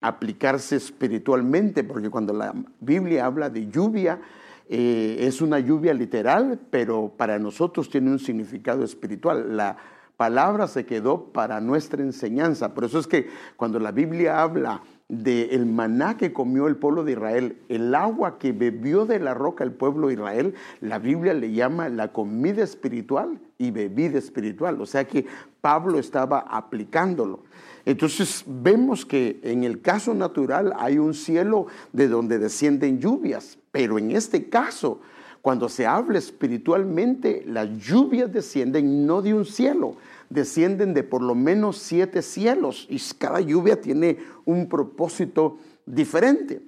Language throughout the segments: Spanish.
aplicarse espiritualmente, porque cuando la Biblia habla de lluvia, eh, es una lluvia literal, pero para nosotros tiene un significado espiritual. La palabra se quedó para nuestra enseñanza. Por eso es que cuando la Biblia habla del maná que comió el pueblo de Israel, el agua que bebió de la roca el pueblo de Israel, la Biblia le llama la comida espiritual y bebida espiritual. O sea que Pablo estaba aplicándolo. Entonces vemos que en el caso natural hay un cielo de donde descienden lluvias, pero en este caso, cuando se habla espiritualmente, las lluvias descienden no de un cielo, descienden de por lo menos siete cielos y cada lluvia tiene un propósito diferente.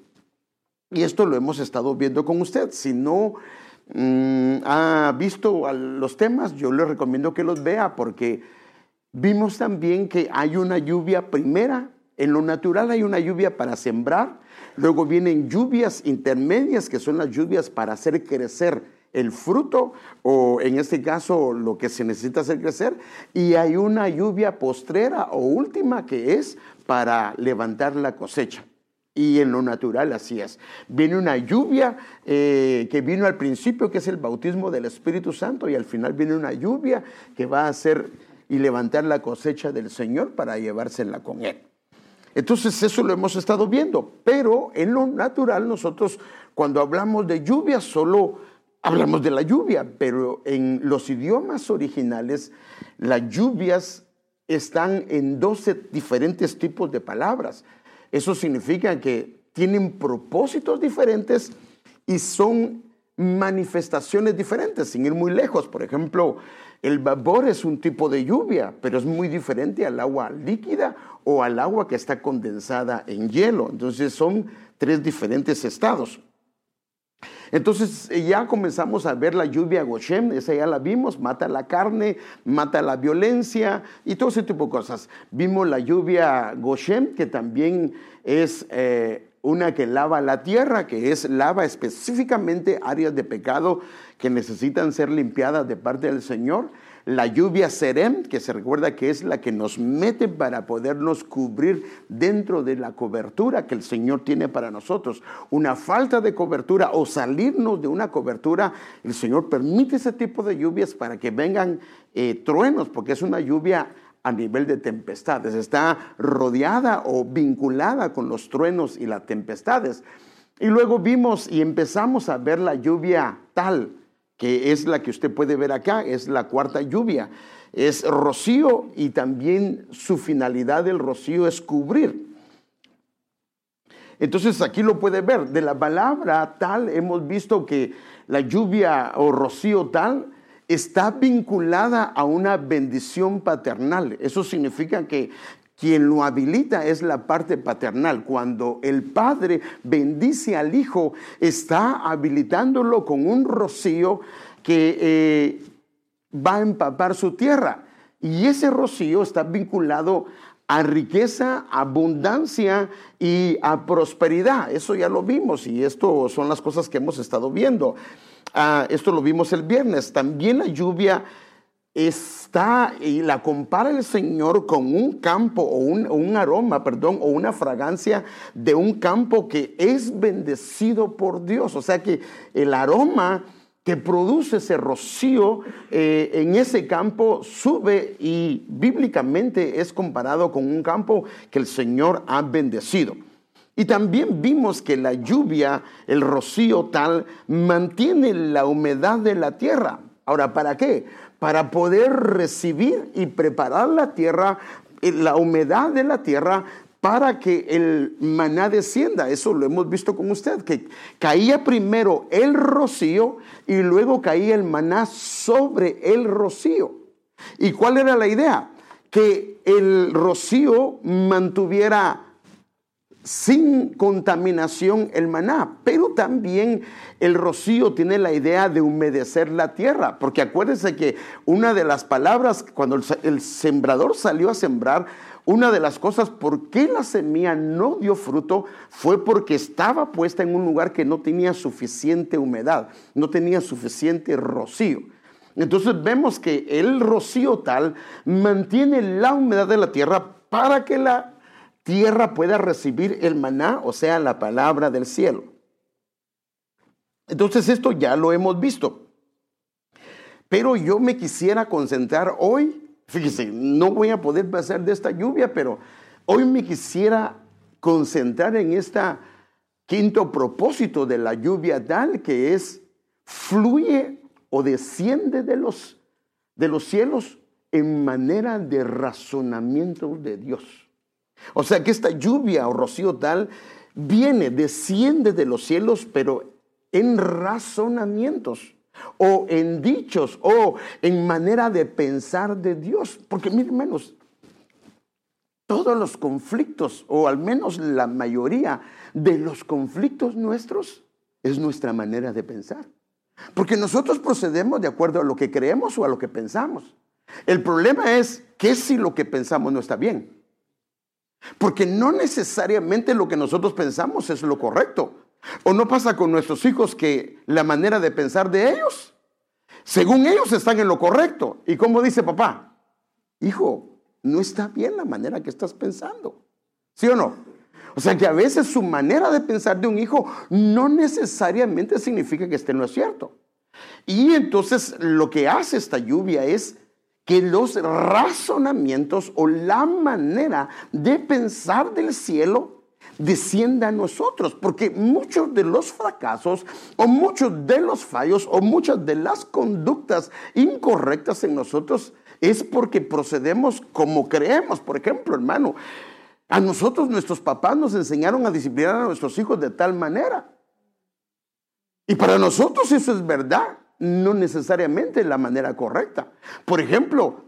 Y esto lo hemos estado viendo con usted. Si no mm, ha visto los temas, yo le recomiendo que los vea porque vimos también que hay una lluvia primera. En lo natural hay una lluvia para sembrar, luego vienen lluvias intermedias que son las lluvias para hacer crecer el fruto o en este caso lo que se necesita hacer crecer y hay una lluvia postrera o última que es para levantar la cosecha. Y en lo natural así es. Viene una lluvia eh, que vino al principio, que es el bautismo del Espíritu Santo, y al final viene una lluvia que va a hacer y levantar la cosecha del Señor para llevársela con Él. Entonces eso lo hemos estado viendo, pero en lo natural nosotros cuando hablamos de lluvia solo hablamos de la lluvia, pero en los idiomas originales las lluvias están en 12 diferentes tipos de palabras. Eso significa que tienen propósitos diferentes y son manifestaciones diferentes, sin ir muy lejos. Por ejemplo, el vapor es un tipo de lluvia, pero es muy diferente al agua líquida o al agua que está condensada en hielo. Entonces son tres diferentes estados. Entonces ya comenzamos a ver la lluvia Goshem, esa ya la vimos, mata la carne, mata la violencia y todo ese tipo de cosas. Vimos la lluvia Goshem, que también es eh, una que lava la tierra, que es lava específicamente áreas de pecado que necesitan ser limpiadas de parte del Señor la lluvia serem, que se recuerda que es la que nos mete para podernos cubrir dentro de la cobertura que el Señor tiene para nosotros. Una falta de cobertura o salirnos de una cobertura, el Señor permite ese tipo de lluvias para que vengan eh, truenos, porque es una lluvia a nivel de tempestades, está rodeada o vinculada con los truenos y las tempestades. Y luego vimos y empezamos a ver la lluvia tal, que es la que usted puede ver acá, es la cuarta lluvia. Es rocío y también su finalidad del rocío es cubrir. Entonces aquí lo puede ver. De la palabra tal hemos visto que la lluvia o rocío tal está vinculada a una bendición paternal. Eso significa que quien lo habilita es la parte paternal. Cuando el padre bendice al hijo, está habilitándolo con un rocío que eh, va a empapar su tierra. Y ese rocío está vinculado a riqueza, abundancia y a prosperidad. Eso ya lo vimos y esto son las cosas que hemos estado viendo. Ah, esto lo vimos el viernes. También la lluvia está y la compara el Señor con un campo o un, aroma, perdón, o una fragancia de un campo que es bendecido por Dios. O sea que el aroma que produce ese rocío eh, en ese campo sube y bíblicamente es comparado con un campo que el Señor ha bendecido. Y también vimos que la lluvia, el rocío tal, mantiene la humedad de la tierra. Ahora, ¿para qué? para poder recibir y preparar la tierra, eh, la humedad de la tierra para que el maná descienda. Eso lo hemos visto con usted, que caía primero el rocío y luego caía el maná sobre el rocío. ¿Y cuál era la idea? Que el rocío mantuviera sin contaminación el maná, pero también el rocío tiene la idea de humedecer la tierra, porque acuérdense que una de las palabras, cuando el, sembrador salió a sembrar, una de las cosas por qué la semilla no dio fruto fue porque estaba puesta en un lugar que no tenía suficiente humedad, no tenía suficiente rocío. Entonces vemos que el rocío tal mantiene la humedad de la tierra para que la tierra pueda recibir el maná, o sea, la palabra del cielo. Entonces esto ya lo hemos visto. Pero yo me quisiera concentrar hoy, fíjese, no voy a poder pasar de esta lluvia, pero hoy me quisiera concentrar en este quinto propósito de la lluvia tal que es fluye o desciende de los, de los cielos en manera de razonamiento de Dios. O sea que esta lluvia o rocío tal viene, desciende de los cielos, pero en razonamientos o en dichos o en manera de pensar de Dios. Porque miren hermanos, todos los conflictos, o al menos la mayoría de los conflictos nuestros, es nuestra manera de pensar. Porque nosotros procedemos de acuerdo a lo que creemos o a lo que pensamos. El problema es que si lo que pensamos no está bien. Porque no necesariamente lo que nosotros pensamos es lo correcto. O no pasa con nuestros hijos que la manera de pensar de ellos, según ellos están en lo correcto. Y como dice papá, hijo, no está bien la manera que estás pensando. ¿Sí o no? O sea que a veces su manera de pensar de un hijo no necesariamente significa que esté en lo cierto. Y entonces lo que hace esta lluvia es que los razonamientos o la manera de pensar del cielo descienda a nosotros, porque muchos de los fracasos o muchos de los fallos o muchas de las conductas incorrectas en nosotros es porque procedemos como creemos. Por ejemplo, hermano, a nosotros nuestros papás nos enseñaron a disciplinar a nuestros hijos de tal manera. Y para nosotros eso es verdad no necesariamente la manera correcta. Por ejemplo,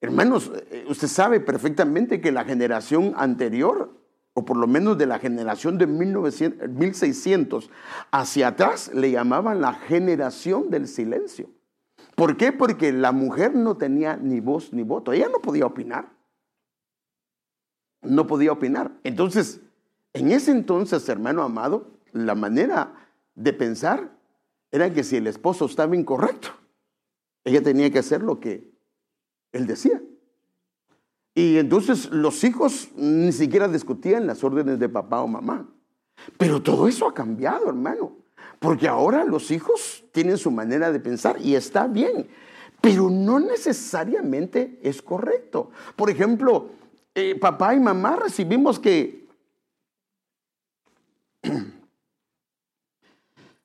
hermanos, eh, usted sabe perfectamente que la generación anterior, o por lo menos de la generación de 1600 hacia atrás, le llamaban la generación del silencio. ¿Por qué? Porque la mujer no tenía ni voz ni voto. Ella no podía opinar. No podía opinar. Entonces, en ese entonces, hermano amado, la manera de pensar era que si el esposo estaba incorrecto, ella tenía que hacer lo que él decía. Y entonces los hijos ni siquiera discutían las órdenes de papá o mamá. Pero todo eso ha cambiado, hermano. Porque ahora los hijos tienen su manera de pensar y está bien. Pero no necesariamente es correcto. Por ejemplo, eh, papá y mamá recibimos que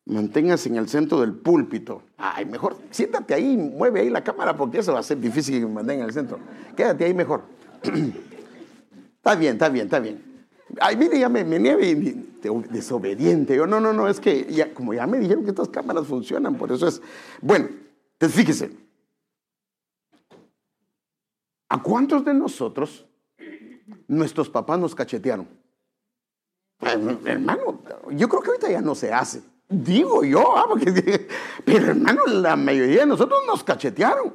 manténgase en el centro del púlpito. Ay, mejor siéntate ahí, mueve ahí la cámara porque eso va a ser difícil que me mantenga en el centro. Quédate ahí mejor. está bien, está bien, está bien. Ay, mire, ya me, me nieve desobediente. Yo, no, no, no, es que ya, como ya me dijeron que estas cámaras funcionan, por eso es. Bueno, entonces fíjese. ¿A cuántos de nosotros nuestros papás nos cachetearon? Hermano, yo creo que ahorita ya no se hace. Digo yo, ah, pero hermano, la mayoría de nosotros nos cachetearon,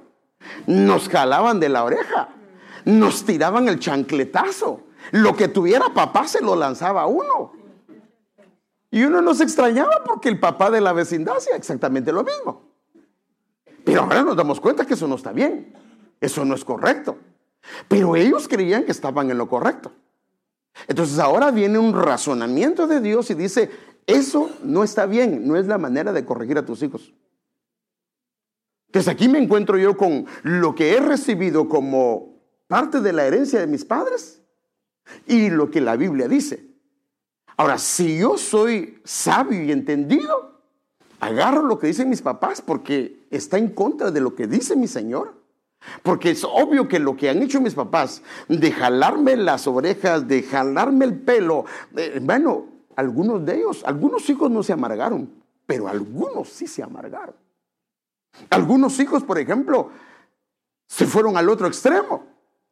nos jalaban de la oreja, nos tiraban el chancletazo. Lo que tuviera papá se lo lanzaba a uno. Y uno no se extrañaba porque el papá de la vecindad hacía exactamente lo mismo. Pero ahora nos damos cuenta que eso no está bien. Eso no es correcto. Pero ellos creían que estaban en lo correcto. Entonces ahora viene un razonamiento de Dios y dice, eso no está bien, no es la manera de corregir a tus hijos. Entonces aquí me encuentro yo con lo que he recibido como parte de la herencia de mis padres y lo que la Biblia dice. Ahora, si yo soy sabio y entendido, agarro lo que dicen mis papás porque está en contra de lo que dice mi Señor. Porque es obvio que lo que han hecho mis papás, de jalarme las orejas, de jalarme el pelo, eh, bueno, algunos de ellos, algunos hijos no se amargaron, pero algunos sí se amargaron. Algunos hijos, por ejemplo, se fueron al otro extremo.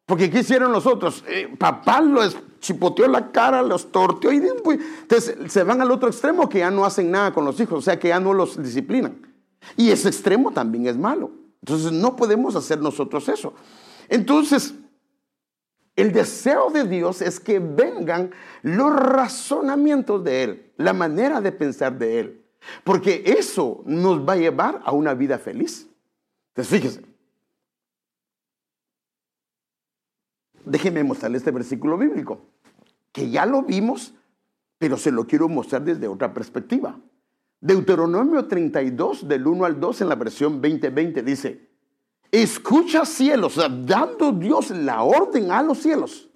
Porque ¿qué hicieron los otros? Eh, papá los chipoteó la cara, los torteó y entonces se van al otro extremo que ya no hacen nada con los hijos, o sea que ya no los disciplinan. Y ese extremo también es malo. Entonces no podemos hacer nosotros eso. Entonces, el deseo de Dios es que vengan los razonamientos de Él, la manera de pensar de Él, porque eso nos va a llevar a una vida feliz. Entonces, fíjese. Déjeme mostrarle este versículo bíblico, que ya lo vimos, pero se lo quiero mostrar desde otra perspectiva. Deuteronomio 32, del 1 al 2 en la versión 2020 dice, escucha cielos, dando Dios la orden a los cielos,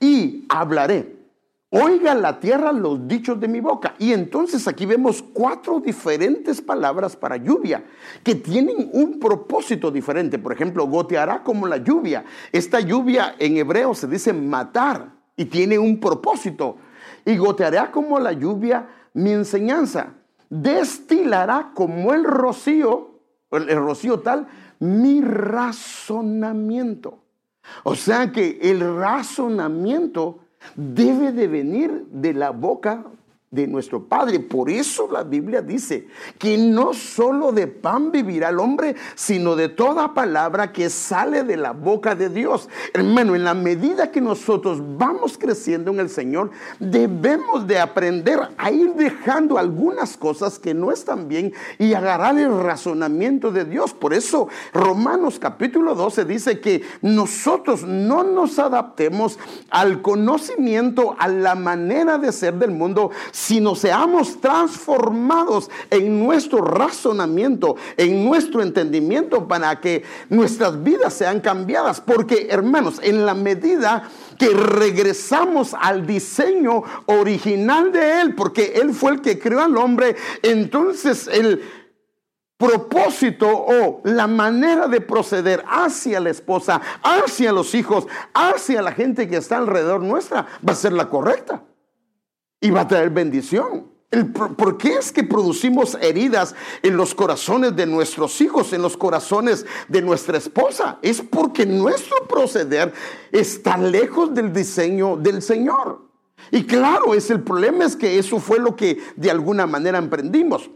y hablaré. Oiga la tierra los dichos de mi boca. Y entonces aquí vemos cuatro diferentes palabras para lluvia que tienen un propósito diferente. Por ejemplo, goteará como la lluvia. Esta lluvia en hebreo se dice matar y tiene un propósito. Y goteará como la lluvia mi enseñanza destilará como el rocío, el rocío tal, mi razonamiento. O sea que el razonamiento debe de venir de la boca de nuestro Padre. Por eso la Biblia dice que no solo de pan vivirá el hombre, sino de toda palabra que sale de la boca de Dios. Hermano, en la medida que nosotros vamos creciendo en el Señor, debemos de aprender a ir dejando algunas cosas que no están bien y agarrar el razonamiento de Dios. Por eso Romanos capítulo 12 dice que nosotros no nos adaptemos al conocimiento, a la manera de ser del mundo, sino seamos transformados en nuestro razonamiento, en nuestro entendimiento para que nuestras vidas sean cambiadas. Porque, hermanos, en la medida que regresamos al diseño original de Él, porque Él fue el que creó al hombre, entonces el propósito o la manera de proceder hacia la esposa, hacia los hijos, hacia la gente que está alrededor nuestra, va a ser la correcta y va a traer bendición. ¿Por qué es que producimos heridas en los corazones de nuestros hijos, en los corazones de nuestra esposa? Es porque nuestro proceder está lejos del diseño del Señor. Y claro, es el problema es que eso fue lo que de alguna manera emprendimos.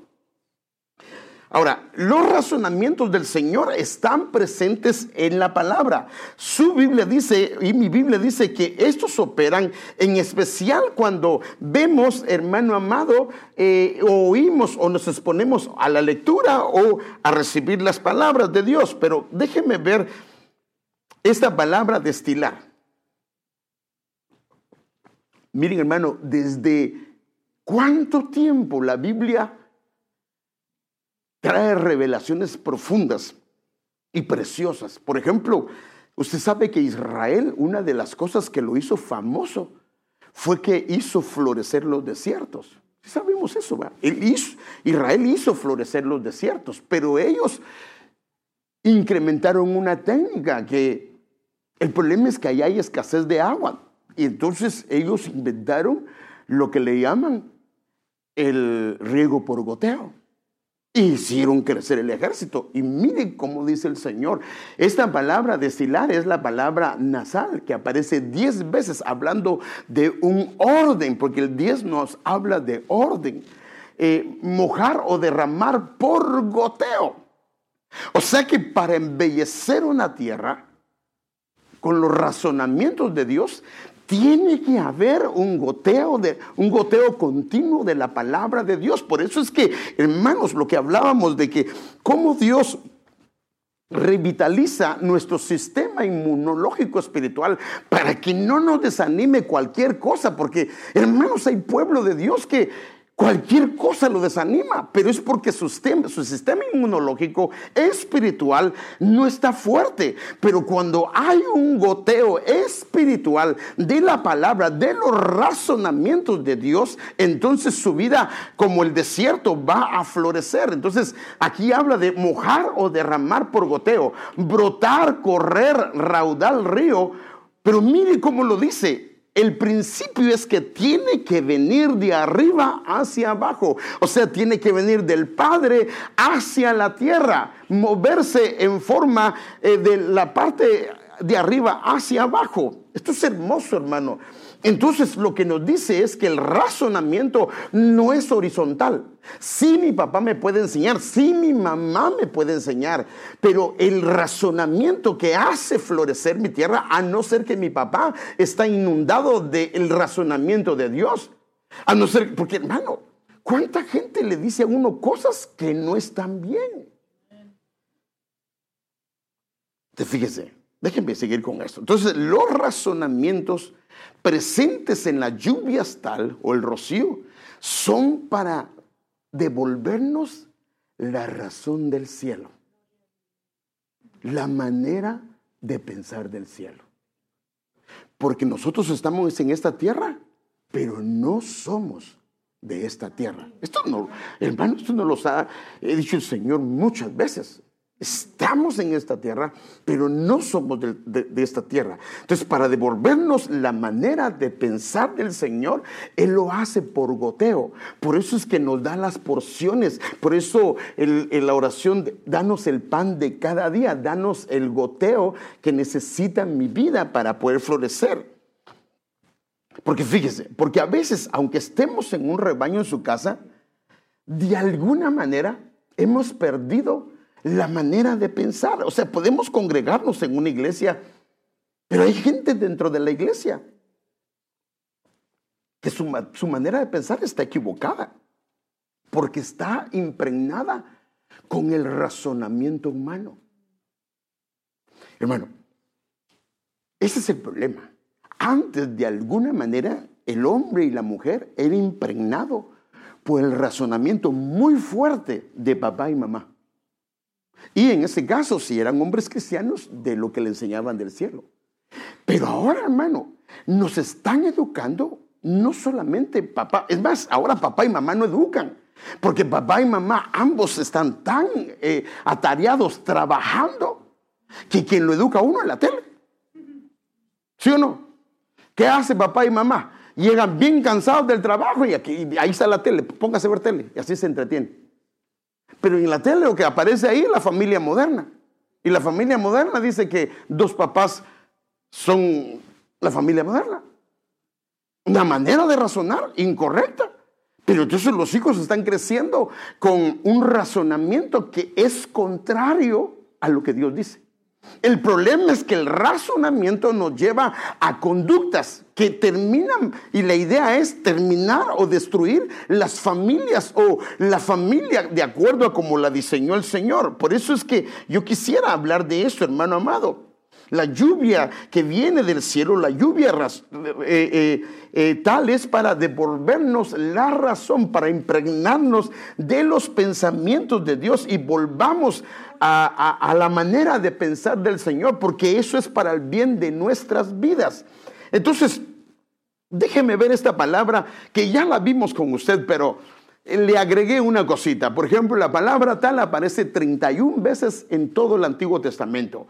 Ahora, los razonamientos del Señor están presentes en la palabra. Su Biblia dice, y mi Biblia dice que estos operan en especial cuando vemos, hermano amado, eh, oímos o nos exponemos a la lectura o a recibir las palabras de Dios. Pero déjeme ver esta palabra destilar. Miren, hermano, desde cuánto tiempo la Biblia trae revelaciones profundas y preciosas. Por ejemplo, usted sabe que Israel, una de las cosas que lo hizo famoso fue que hizo florecer los desiertos. Sabemos eso, ¿va? Israel hizo florecer los desiertos, pero ellos incrementaron una técnica que el problema es que allá hay escasez de agua. Y entonces ellos inventaron lo que le llaman el riego por goteo. Hicieron crecer el ejército. Y miren cómo dice el Señor. Esta palabra destilar es la palabra nasal, que aparece diez veces hablando de un orden, porque el diez nos habla de orden. Eh, mojar o derramar por goteo. O sea que para embellecer una tierra, con los razonamientos de Dios, tiene que haber un goteo, de, un goteo continuo de la palabra de Dios. Por eso es que, hermanos, lo que hablábamos de que cómo Dios revitaliza nuestro sistema inmunológico espiritual para que no nos desanime cualquier cosa, porque hermanos, hay pueblo de Dios que Cualquier cosa lo desanima, pero es porque su sistema, su sistema inmunológico espiritual no está fuerte. Pero cuando hay un goteo espiritual de la palabra, de los razonamientos de Dios, entonces su vida como el desierto va a florecer. Entonces aquí habla de mojar o derramar por goteo, brotar, correr, raudal río. Pero mire cómo lo dice, el principio es que tiene que venir de arriba hacia abajo. O sea, tiene que venir del Padre hacia la tierra, moverse en forma eh, de la parte de arriba hacia abajo. Esto es hermoso, hermano. Entonces lo que nos dice es que el razonamiento no es horizontal. Sí mi papá me puede enseñar, sí mi mamá me puede enseñar, pero el razonamiento que hace florecer mi tierra, a no ser que mi papá está inundado del razonamiento de Dios, a no ser, porque hermano, ¿cuánta gente le dice a uno cosas que no están bien? Te fíjese, Déjenme seguir con esto. Entonces, los razonamientos presentes en la lluvia tal o el rocío son para devolvernos la razón del cielo, la manera de pensar del cielo. Porque nosotros estamos en esta tierra, pero no somos de esta tierra. Esto no, hermano, esto no lo ha dicho el Señor muchas veces. Estamos en esta tierra, pero no somos de, esta tierra. Entonces, para devolvernos la manera de pensar del Señor, Él lo hace por goteo. Por eso es que nos da las porciones. Por eso en la oración, danos el pan de cada día, danos el goteo que necesita mi vida para poder florecer. Porque fíjese, porque a veces, aunque estemos en un rebaño en su casa, de alguna manera hemos perdido la manera de pensar. O sea, podemos congregarnos en una iglesia, pero hay gente dentro de la iglesia que su, manera de pensar está equivocada, porque está impregnada con el razonamiento humano. Hermano, ese es el problema. Antes, de alguna manera, el hombre y la mujer eran impregnados por el razonamiento muy fuerte de papá y mamá. Y en ese caso, si eran hombres cristianos, de lo que le enseñaban del cielo. Pero ahora, hermano, nos están educando no solamente papá, es más, ahora papá y mamá no educan, porque papá y mamá ambos están tan eh, atareados trabajando que quien lo educa a uno es la tele. ¿Sí o no? ¿Qué hace papá y mamá? Llegan bien cansados del trabajo y aquí, ahí está la tele, póngase a ver tele y así se entretiene. Pero en la tele lo que aparece ahí es la familia moderna. Y la familia moderna dice que dos papás son la familia moderna. Una manera de razonar incorrecta. Pero entonces los hijos están creciendo con un razonamiento que es contrario a lo que Dios dice. El problema es que el razonamiento nos lleva a conductas que terminan, y la idea es terminar o destruir las familias o la familia de acuerdo a como la diseñó el Señor. Por eso es que yo quisiera hablar de eso, hermano amado. La lluvia que viene del cielo, la lluvia eh, eh, eh, tal es para devolvernos la razón, para impregnarnos de los pensamientos de Dios y volvamos a, la manera de pensar del Señor, porque eso es para el bien de nuestras vidas. Entonces, déjeme ver esta palabra que ya la vimos con usted, pero le agregué una cosita. Por ejemplo, la palabra tal aparece 31 veces en todo el Antiguo Testamento.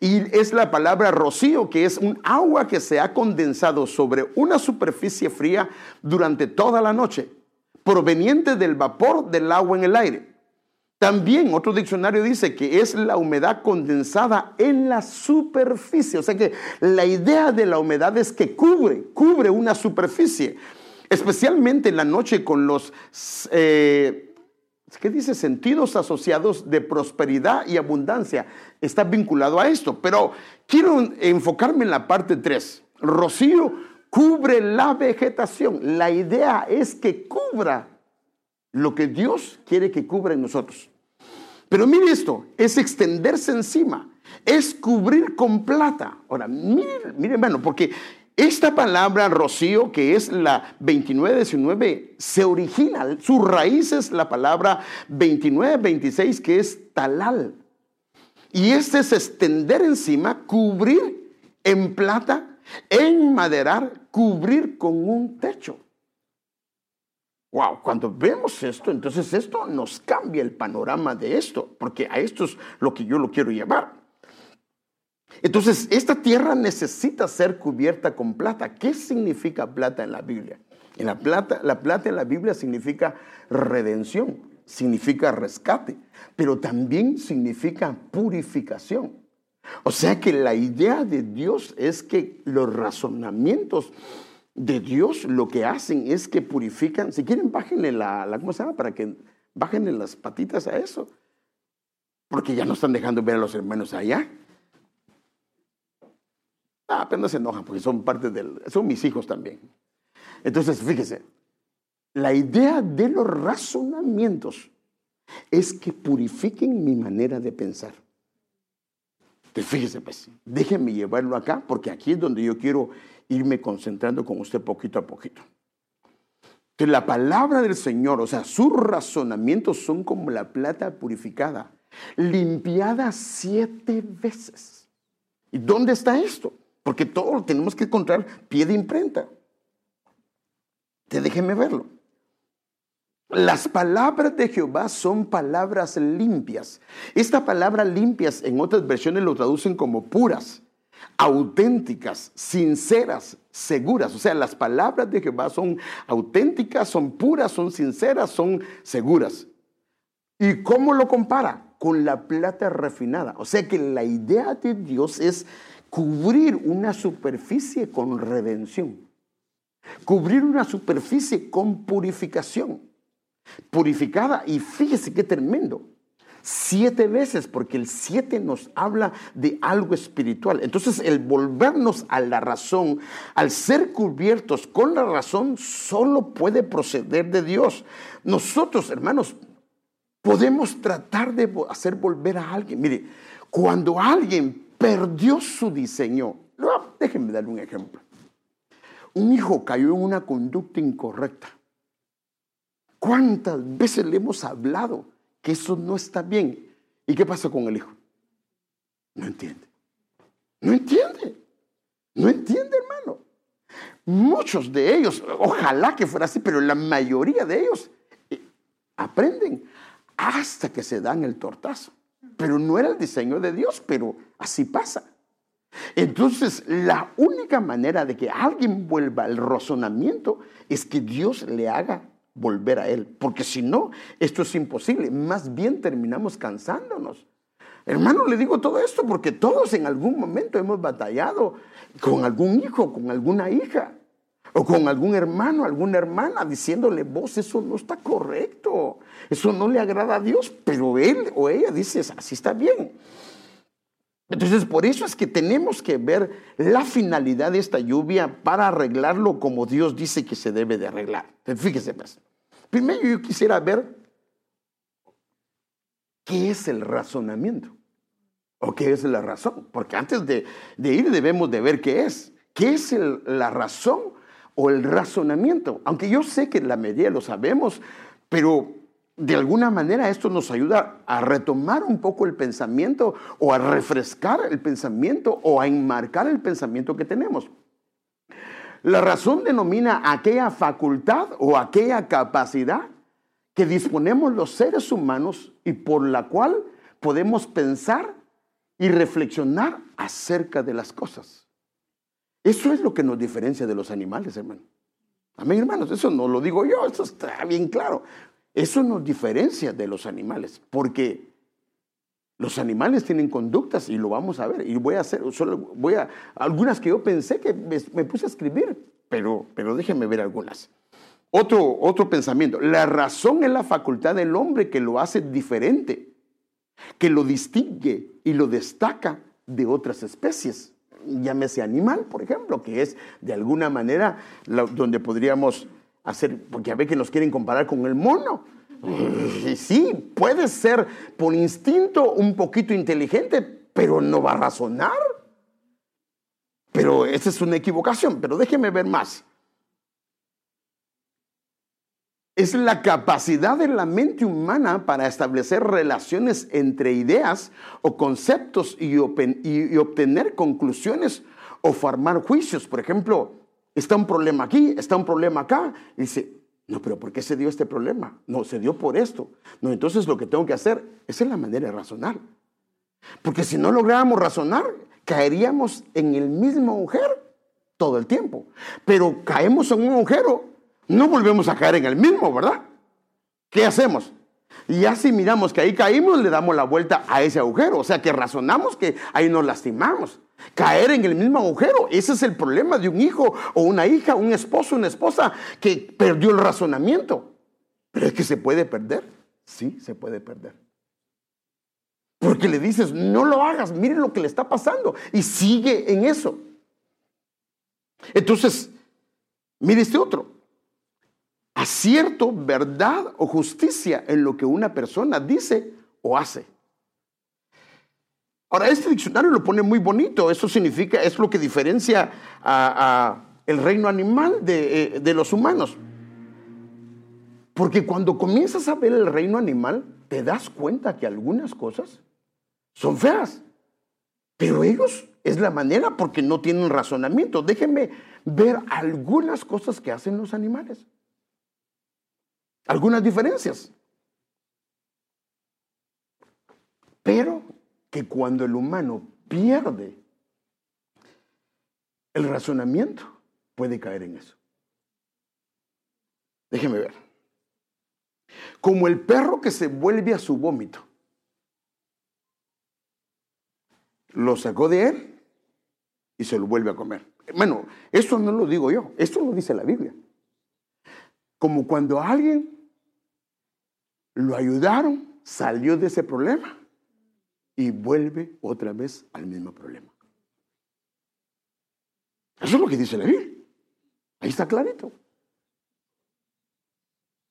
Y es la palabra rocío, que es un agua que se ha condensado sobre una superficie fría durante toda la noche, proveniente del vapor del agua en el aire. También otro diccionario dice que es la humedad condensada en la superficie. O sea que la idea de la humedad es que cubre, cubre una superficie. Especialmente en la noche con los, eh, ¿qué dice? Sentidos asociados de prosperidad y abundancia. Está vinculado a esto. Pero quiero enfocarme en la parte 3. Rocío cubre la vegetación. La idea es que cubra lo que Dios quiere que cubra en nosotros. Pero mire esto, es extenderse encima, es cubrir con plata. Ahora, miren, miren, bueno, porque esta palabra rocío, que es la 2919, se origina, su raíz es la palabra 2926, que es talal. Y este es extender encima, cubrir en plata, enmaderar, cubrir con un techo. Wow, cuando vemos esto, entonces esto nos cambia el panorama de esto, porque a esto es lo que yo lo quiero llevar. Entonces, esta tierra necesita ser cubierta con plata. ¿Qué significa plata en la Biblia? En la plata, la plata en la Biblia significa redención, significa rescate, pero también significa purificación. O sea que la idea de Dios es que los razonamientos de Dios lo que hacen es que purifican. Si quieren, bájenle la, la ¿cómo se llama? Para que bájenle las patitas a eso. Porque ya no están dejando ver a los hermanos allá. Ah, apenas se enojan porque son parte del, son mis hijos también. Entonces, fíjese, la idea de los razonamientos es que purifiquen mi manera de pensar. Entonces, fíjese, pues, déjenme llevarlo acá, porque aquí es donde yo quiero irme concentrando con usted poquito a poquito. Que la palabra del Señor, o sea, sus razonamientos son como la plata purificada, limpiada siete veces. ¿Y dónde está esto? Porque todo tenemos que encontrar pie de imprenta. Te déjeme verlo. Las palabras de Jehová son palabras limpias. Esta palabra limpias en otras versiones lo traducen como puras, auténticas, sinceras, seguras. O sea, las palabras de Jehová son auténticas, son puras, son sinceras, son seguras. ¿Y cómo lo compara? Con la plata refinada. O sea que la idea de Dios es cubrir una superficie con redención. Cubrir una superficie con purificación. Purificada y fíjese qué tremendo. Siete veces, porque el siete nos habla de algo espiritual. Entonces el volvernos a la razón, al ser cubiertos con la razón, solo puede proceder de Dios. Nosotros, hermanos, podemos tratar de hacer volver a alguien. Mire, cuando alguien perdió su diseño, déjenme darle un ejemplo. Un hijo cayó en una conducta incorrecta. ¿Cuántas veces le hemos hablado que eso no está bien? ¿Y qué pasa con el hijo? No entiende. No entiende. No entiende, hermano. Muchos de ellos, ojalá que fuera así, pero la mayoría de ellos eh, aprenden hasta que se dan el tortazo. Pero no era el diseño de Dios, pero así pasa. Entonces, la única manera de que alguien vuelva al razonamiento es que Dios le haga volver a Él. Porque si no, esto es imposible. Más bien terminamos cansándonos. Hermano, le digo todo esto porque todos en algún momento hemos batallado con algún hijo, con alguna hija, o con algún hermano, alguna hermana, diciéndole, vos, eso no está correcto, eso no le agrada a Dios, pero él o ella dice, así está bien. Entonces, por eso es que tenemos que ver la finalidad de esta lluvia para arreglarlo como Dios dice que se debe de arreglar. fíjese, pues. Primero yo quisiera ver qué es el razonamiento o qué es la razón. Porque antes de, ir debemos de ver qué es. ¿Qué es la razón o el razonamiento? Aunque yo sé que la medida lo sabemos, pero de alguna manera esto nos ayuda a retomar un poco el pensamiento o a refrescar el pensamiento o a enmarcar el pensamiento que tenemos. La razón denomina aquella facultad o aquella capacidad que disponemos los seres humanos y por la cual podemos pensar y reflexionar acerca de las cosas. Eso es lo que nos diferencia de los animales, hermano. Amén, hermanos, eso no lo digo yo, eso está bien claro. Eso nos diferencia de los animales, porque los animales tienen conductas y lo vamos a ver. Y voy a hacer, solo voy a, algunas que yo pensé que me, puse a escribir, pero, pero déjenme ver algunas. Otro, otro pensamiento, la razón es la facultad del hombre que lo hace diferente, que lo distingue y lo destaca de otras especies. Llámese animal, por ejemplo, que es de alguna manera donde podríamos hacer, porque a ver que nos quieren comparar con el mono. Sí, puede ser por instinto un poquito inteligente, pero no va a razonar. Pero esa es una equivocación, pero déjeme ver más. Es la capacidad de la mente humana para establecer relaciones entre ideas o conceptos y obtener conclusiones o formar juicios. Por ejemplo, está un problema aquí, está un problema acá. Y dice, no, pero ¿por qué se dio este problema? No, se dio por esto. No, entonces lo que tengo que hacer, esa es la manera de razonar. Porque si no lográramos razonar, caeríamos en el mismo agujero todo el tiempo. Pero caemos en un agujero, no volvemos a caer en el mismo, ¿verdad? ¿Qué hacemos? Y ya si miramos que ahí caímos, le damos la vuelta a ese agujero. O sea que razonamos que ahí nos lastimamos. Caer en el mismo agujero. Ese es el problema de un hijo o una hija, un esposo, una esposa que perdió el razonamiento. Pero es que se puede perder. Sí, se puede perder. Porque le dices, no lo hagas, mire lo que le está pasando. Y sigue en eso. Entonces, mire este otro acierto, verdad o justicia en lo que una persona dice o hace. Ahora, este diccionario lo pone muy bonito. Eso significa, es lo que diferencia a, el reino animal eh, de los humanos. Porque cuando comienzas a ver el reino animal, te das cuenta que algunas cosas son feas. Pero ellos es la manera porque no tienen razonamiento. Déjenme ver algunas cosas que hacen los animales. Algunas diferencias. Pero que cuando el humano pierde el razonamiento, puede caer en eso. Déjeme ver. Como el perro que se vuelve a su vómito. Lo sacó de él y se lo vuelve a comer. Bueno, esto no lo digo yo, esto lo dice la Biblia. Como cuando alguien lo ayudaron, salió de ese problema y vuelve otra vez al mismo problema. Eso es lo que dice la Biblia. Ahí está clarito.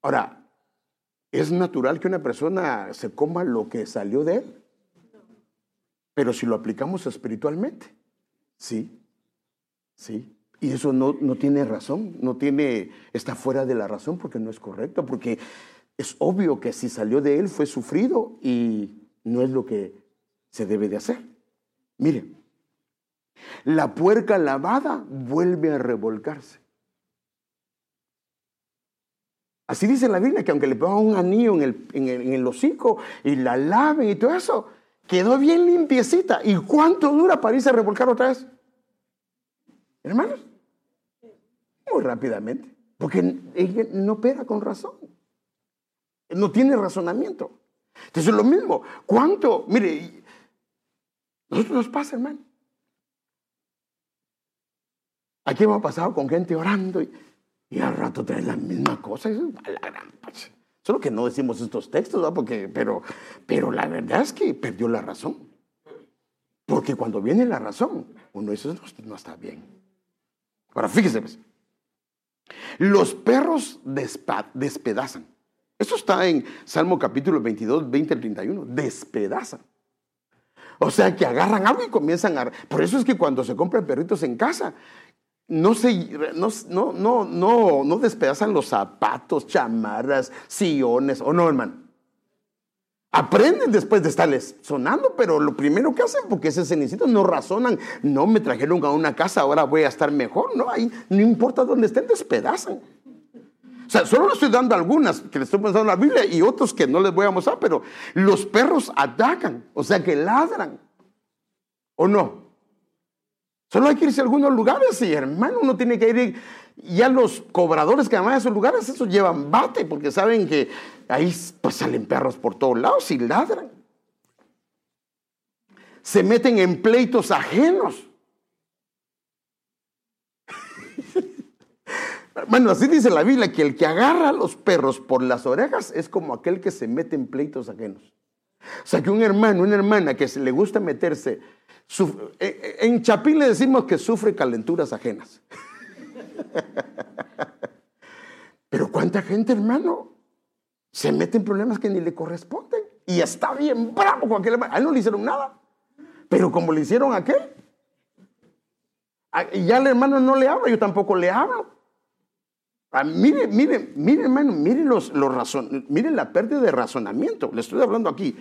Ahora, ¿es natural que una persona se coma lo que salió de él? Pero si lo aplicamos espiritualmente, sí, sí. Y eso no, no tiene razón, no tiene, está fuera de la razón porque no es correcto, porque es obvio que si salió de él fue sufrido y no es lo que se debe de hacer. Miren, la puerca lavada vuelve a revolcarse. Así dice la Biblia, que aunque le pongan un anillo en el, en el, hocico y la laven y todo eso, quedó bien limpiecita. ¿Y cuánto dura para irse a revolcar otra vez? Hermanos, muy rápidamente, porque ella no opera con razón. No tiene razonamiento. Entonces es lo mismo. ¿Cuánto? Mire, nosotros nos pasa, hermano. Aquí hemos pasado con gente orando y, al rato trae la misma cosa. Solo que no decimos estos textos, ¿no? Porque, pero, pero la verdad es que perdió la razón. Porque cuando viene la razón, uno dice, no, está bien. Ahora, fíjese, pues, los perros despedazan. Eso está en Salmo capítulo 22, 20 al 31. Despedazan. O sea que agarran algo y comienzan a... Por eso es que cuando se compran perritos en casa, no, se, no, no, no, no, despedazan los zapatos, chamarras, sillones, ¿o no, hermano? Aprenden después de estarles sonando, pero lo primero que hacen, porque ese cenicito no razonan, no me trajeron a una casa, ahora voy a estar mejor, no, ahí no importa dónde estén, despedazan. Sea, solo le estoy dando algunas que le estoy mostrando la Biblia y otros que no les voy a mostrar, pero los perros atacan, o sea que ladran. ¿O no? Solo hay que irse a algunos lugares y hermano, uno tiene que ir. Ya los cobradores que van a esos lugares, esos llevan bate porque saben que ahí pues salen perros por todos lados y ladran. Se meten en pleitos ajenos. Bueno, así dice la Biblia, que el que agarra a los perros por las orejas es como aquel que se mete en pleitos ajenos. O sea, que un hermano, una hermana que le gusta meterse, eh, eh, en Chapín le decimos que sufre calenturas ajenas. Pero cuánta gente, hermano, se mete en problemas que ni le corresponden. Y está bien bravo con aquel hermano. A él no le hicieron nada. Pero como le hicieron a aquel, ya el hermano no le habla, yo tampoco le hablo. Ah, mire, mire, mire, hermano, mire, los, los mire la pérdida de razonamiento. Le estoy hablando aquí.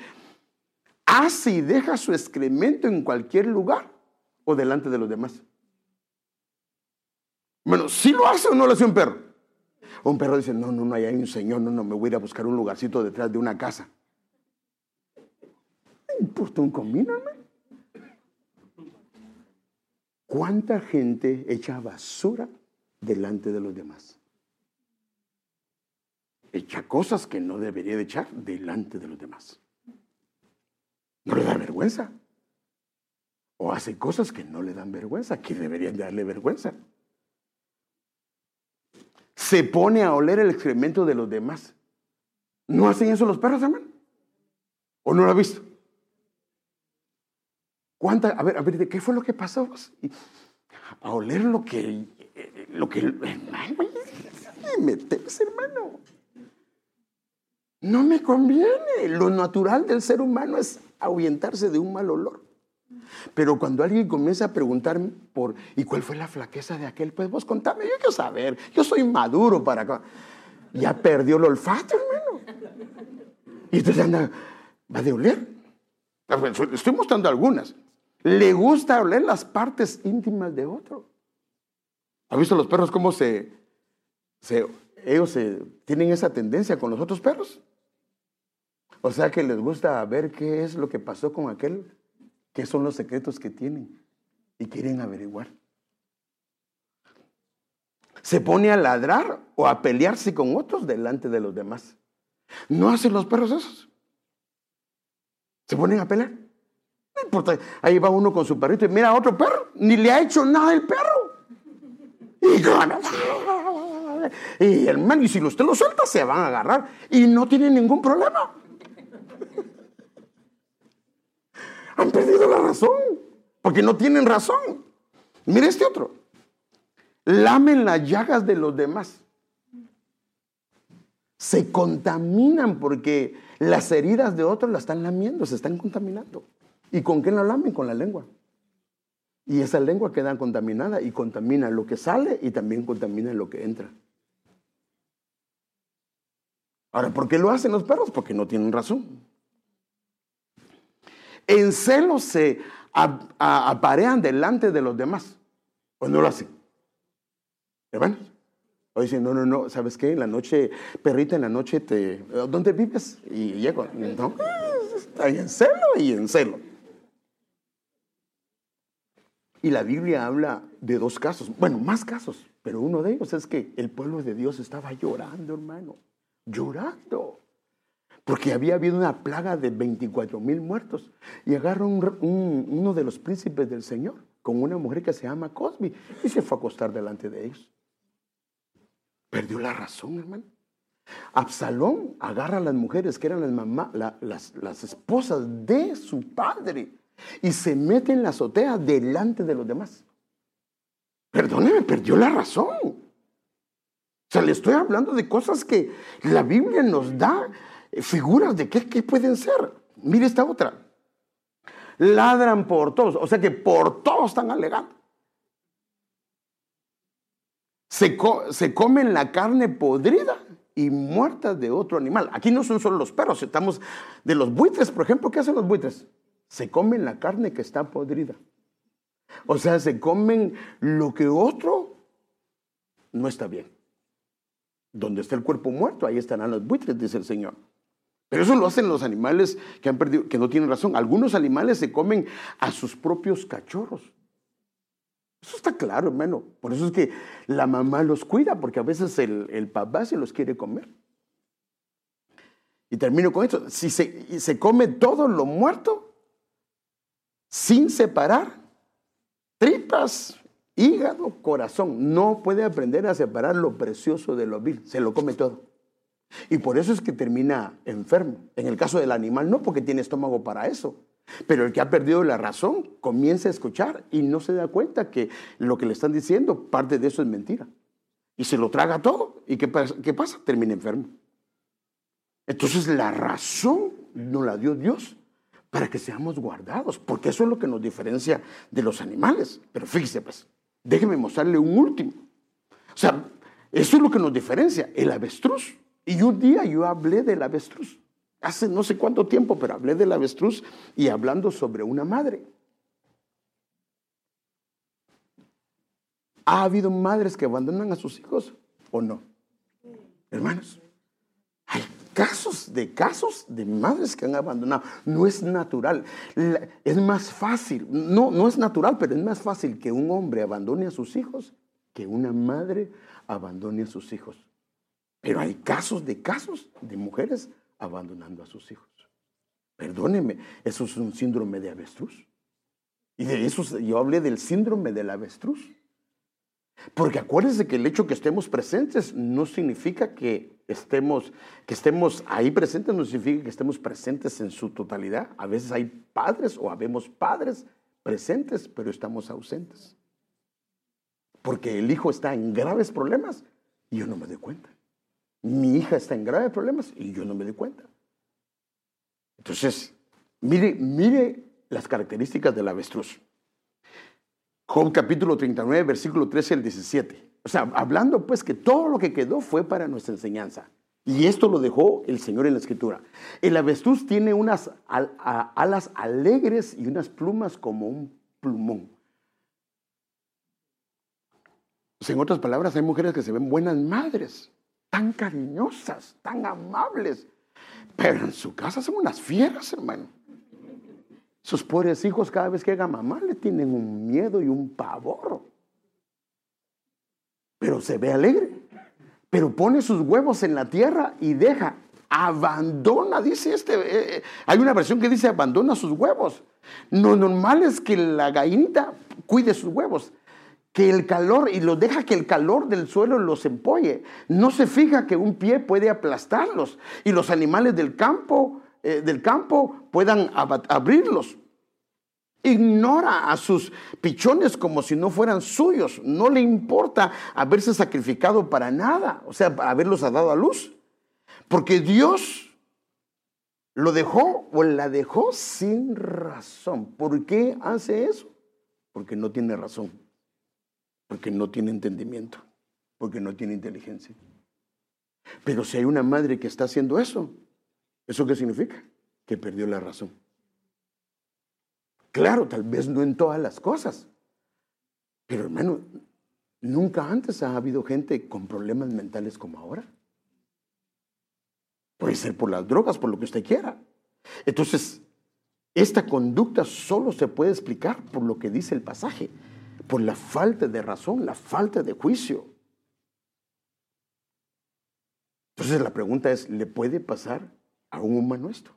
Hace y deja su excremento en cualquier lugar o delante de los demás. Bueno, si lo hace o no lo hace un perro. Un perro dice, no, no, no, hay un señor, no, no, me voy a ir a buscar un lugarcito detrás de una casa. ¿Me importa un comino, hermano? ¿Cuánta gente echa basura delante de los demás? Echa cosas que no debería de echar delante de los demás. No le da vergüenza. O hace cosas que no le dan vergüenza, que deberían darle vergüenza. Se pone a oler el excremento de los demás. ¿No hacen eso los perros, hermano? ¿O no lo ha visto? ¿Cuánta? A ver, a ver, ¿qué fue lo que pasó? A oler lo que, lo que, hermano, metes, hermano. No me conviene. Lo natural del ser humano es ahuyentarse de un mal olor. Pero cuando alguien comienza a preguntar por, ¿y cuál fue la flaqueza de aquel? Pues vos contame, yo quiero saber, yo soy maduro para... Ya perdió el olfato, hermano. Y entonces anda, va de oler. Estoy mostrando algunas. Le gusta oler las partes íntimas de otro. ¿Ha visto los perros cómo se, se ellos se, tienen esa tendencia con los otros perros? O sea que les gusta ver qué es lo que pasó con aquel, qué son los secretos que tienen y quieren averiguar. Se pone a ladrar o a pelearse con otros delante de los demás. ¿No hacen los perros esos? Se ponen a pelear. No importa. Ahí va uno con su perrito y mira a otro perro. Ni le ha hecho nada el perro. Y gana. Y hermano, y si usted lo suelta, se van a agarrar. Y no tienen ningún problema. Han perdido la razón. Porque no tienen razón. Mire este otro. Lamen las llagas de los demás. Se contaminan porque las heridas de otros las están lamiendo, se están contaminando. ¿Y con qué la lamen? Con la lengua. Y esa lengua queda contaminada y contamina lo que sale y también contamina lo que entra. Ahora, ¿por qué lo hacen los perros? Porque no tienen razón. En celo se aparean delante de los demás. ¿O no lo hacen? Hermanos. O dicen, no, no, no, ¿sabes qué? En la noche, perrita, en la noche te... ¿Dónde vives? Y llego. No, está en celo y en celo. Y la Biblia habla de dos casos, bueno, más casos, pero uno de ellos es que el pueblo de Dios estaba llorando, hermano, llorando, porque había habido una plaga de 24 mil muertos. Y agarró uno de los príncipes del Señor con una mujer que se llama Cosby y se fue a acostar delante de ellos. Perdió la razón, hermano. Absalón agarra a las mujeres que eran las, mamá, las, esposas de su padre y se mete en la azotea delante de los demás. Perdóneme, perdió la razón. O sea, le estoy hablando de cosas que la Biblia nos da figuras de qué, pueden ser. Mire esta otra. Ladran por todos, o sea que por todos están alegando. Se, se comen la carne podrida y muerta de otro animal. Aquí no son solo los perros, estamos de los buitres, por ejemplo. ¿Qué hacen los buitres? se comen la carne que está podrida. O sea, se comen lo que otro no está bien. Donde está el cuerpo muerto, ahí estarán los buitres, dice el Señor. Pero eso lo hacen los animales que han perdido, que no tienen razón. Algunos animales se comen a sus propios cachorros. Eso está claro, hermano. Por eso es que la mamá los cuida, porque a veces el, papá se los quiere comer. Y termino con esto. Si se, se come todo lo muerto, sin separar tripas, hígado, corazón. No puede aprender a separar lo precioso de lo vil, se lo come todo. Y por eso es que termina enfermo. En el caso del animal no, porque tiene estómago para eso. Pero el que ha perdido la razón comienza a escuchar y no se da cuenta que lo que le están diciendo, parte de eso es mentira. Y se lo traga todo. ¿Y qué pasa? ¿Qué pasa? Termina enfermo. Entonces la razón no la dio Dios para que seamos guardados, porque eso es lo que nos diferencia de los animales. Pero fíjese, pues, déjeme mostrarle un último. O sea, eso es lo que nos diferencia, el avestruz. Y un día yo hablé del avestruz, hace no sé cuánto tiempo, pero hablé del avestruz y hablando sobre una madre. ¿Ha habido madres que abandonan a sus hijos o no? Hermanos, hay casos de casos de madres que han abandonado. No es natural. Es más fácil, no, no es natural, pero es más fácil que un hombre abandone a sus hijos que una madre abandone a sus hijos. Pero hay casos de casos de mujeres abandonando a sus hijos. Perdóneme, eso es un síndrome de avestruz. Y de eso yo hablé del síndrome del avestruz. Porque acuérdense que el hecho que estemos presentes no significa que estemos, que estemos ahí presentes, no significa que estemos presentes en su totalidad. A veces hay padres o habemos padres presentes, pero estamos ausentes. Porque el hijo está en graves problemas y yo no me doy cuenta. Mi hija está en graves problemas y yo no me doy cuenta. Entonces, mire, mire las características del avestruz. Job capítulo 39, versículo 13 al 17. O sea, hablando pues que todo lo que quedó fue para nuestra enseñanza. Y esto lo dejó el Señor en la Escritura. El avestruz tiene unas alas alegres y unas plumas como un plumón. en otras palabras, hay mujeres que se ven buenas madres, tan cariñosas, tan amables, pero en su casa son unas fieras, hermano. Sus pobres hijos cada vez que haga mamá le tienen un miedo y un pavor. Pero se ve alegre pero pone sus huevos en la tierra y deja, abandona, dice este, eh, eh, hay una versión que dice abandona sus huevos. Lo normal es que la gallinita cuide sus huevos, que el calor, y lo deja que el calor del suelo los empolle. No se fija que un pie puede aplastarlos y los animales del campo, eh, del campo puedan abrirlos. Ignora a sus pichones como si no fueran suyos. No le importa haberse sacrificado para nada, o sea, haberlos dado a luz. Porque Dios lo dejó o la dejó sin razón. ¿Por qué hace eso? Porque no tiene razón. Porque no tiene entendimiento. Porque no tiene inteligencia. Pero si hay una madre que está haciendo eso, ¿eso qué significa? Que perdió la razón. Claro, tal vez no en todas las cosas. Pero hermano, nunca antes ha habido gente con problemas mentales como ahora. Puede ser por las drogas, por lo que usted quiera. Entonces, esta conducta solo se puede explicar por lo que dice el pasaje, por la falta de razón, la falta de juicio. Entonces la pregunta es, ¿le puede pasar a un humano esto?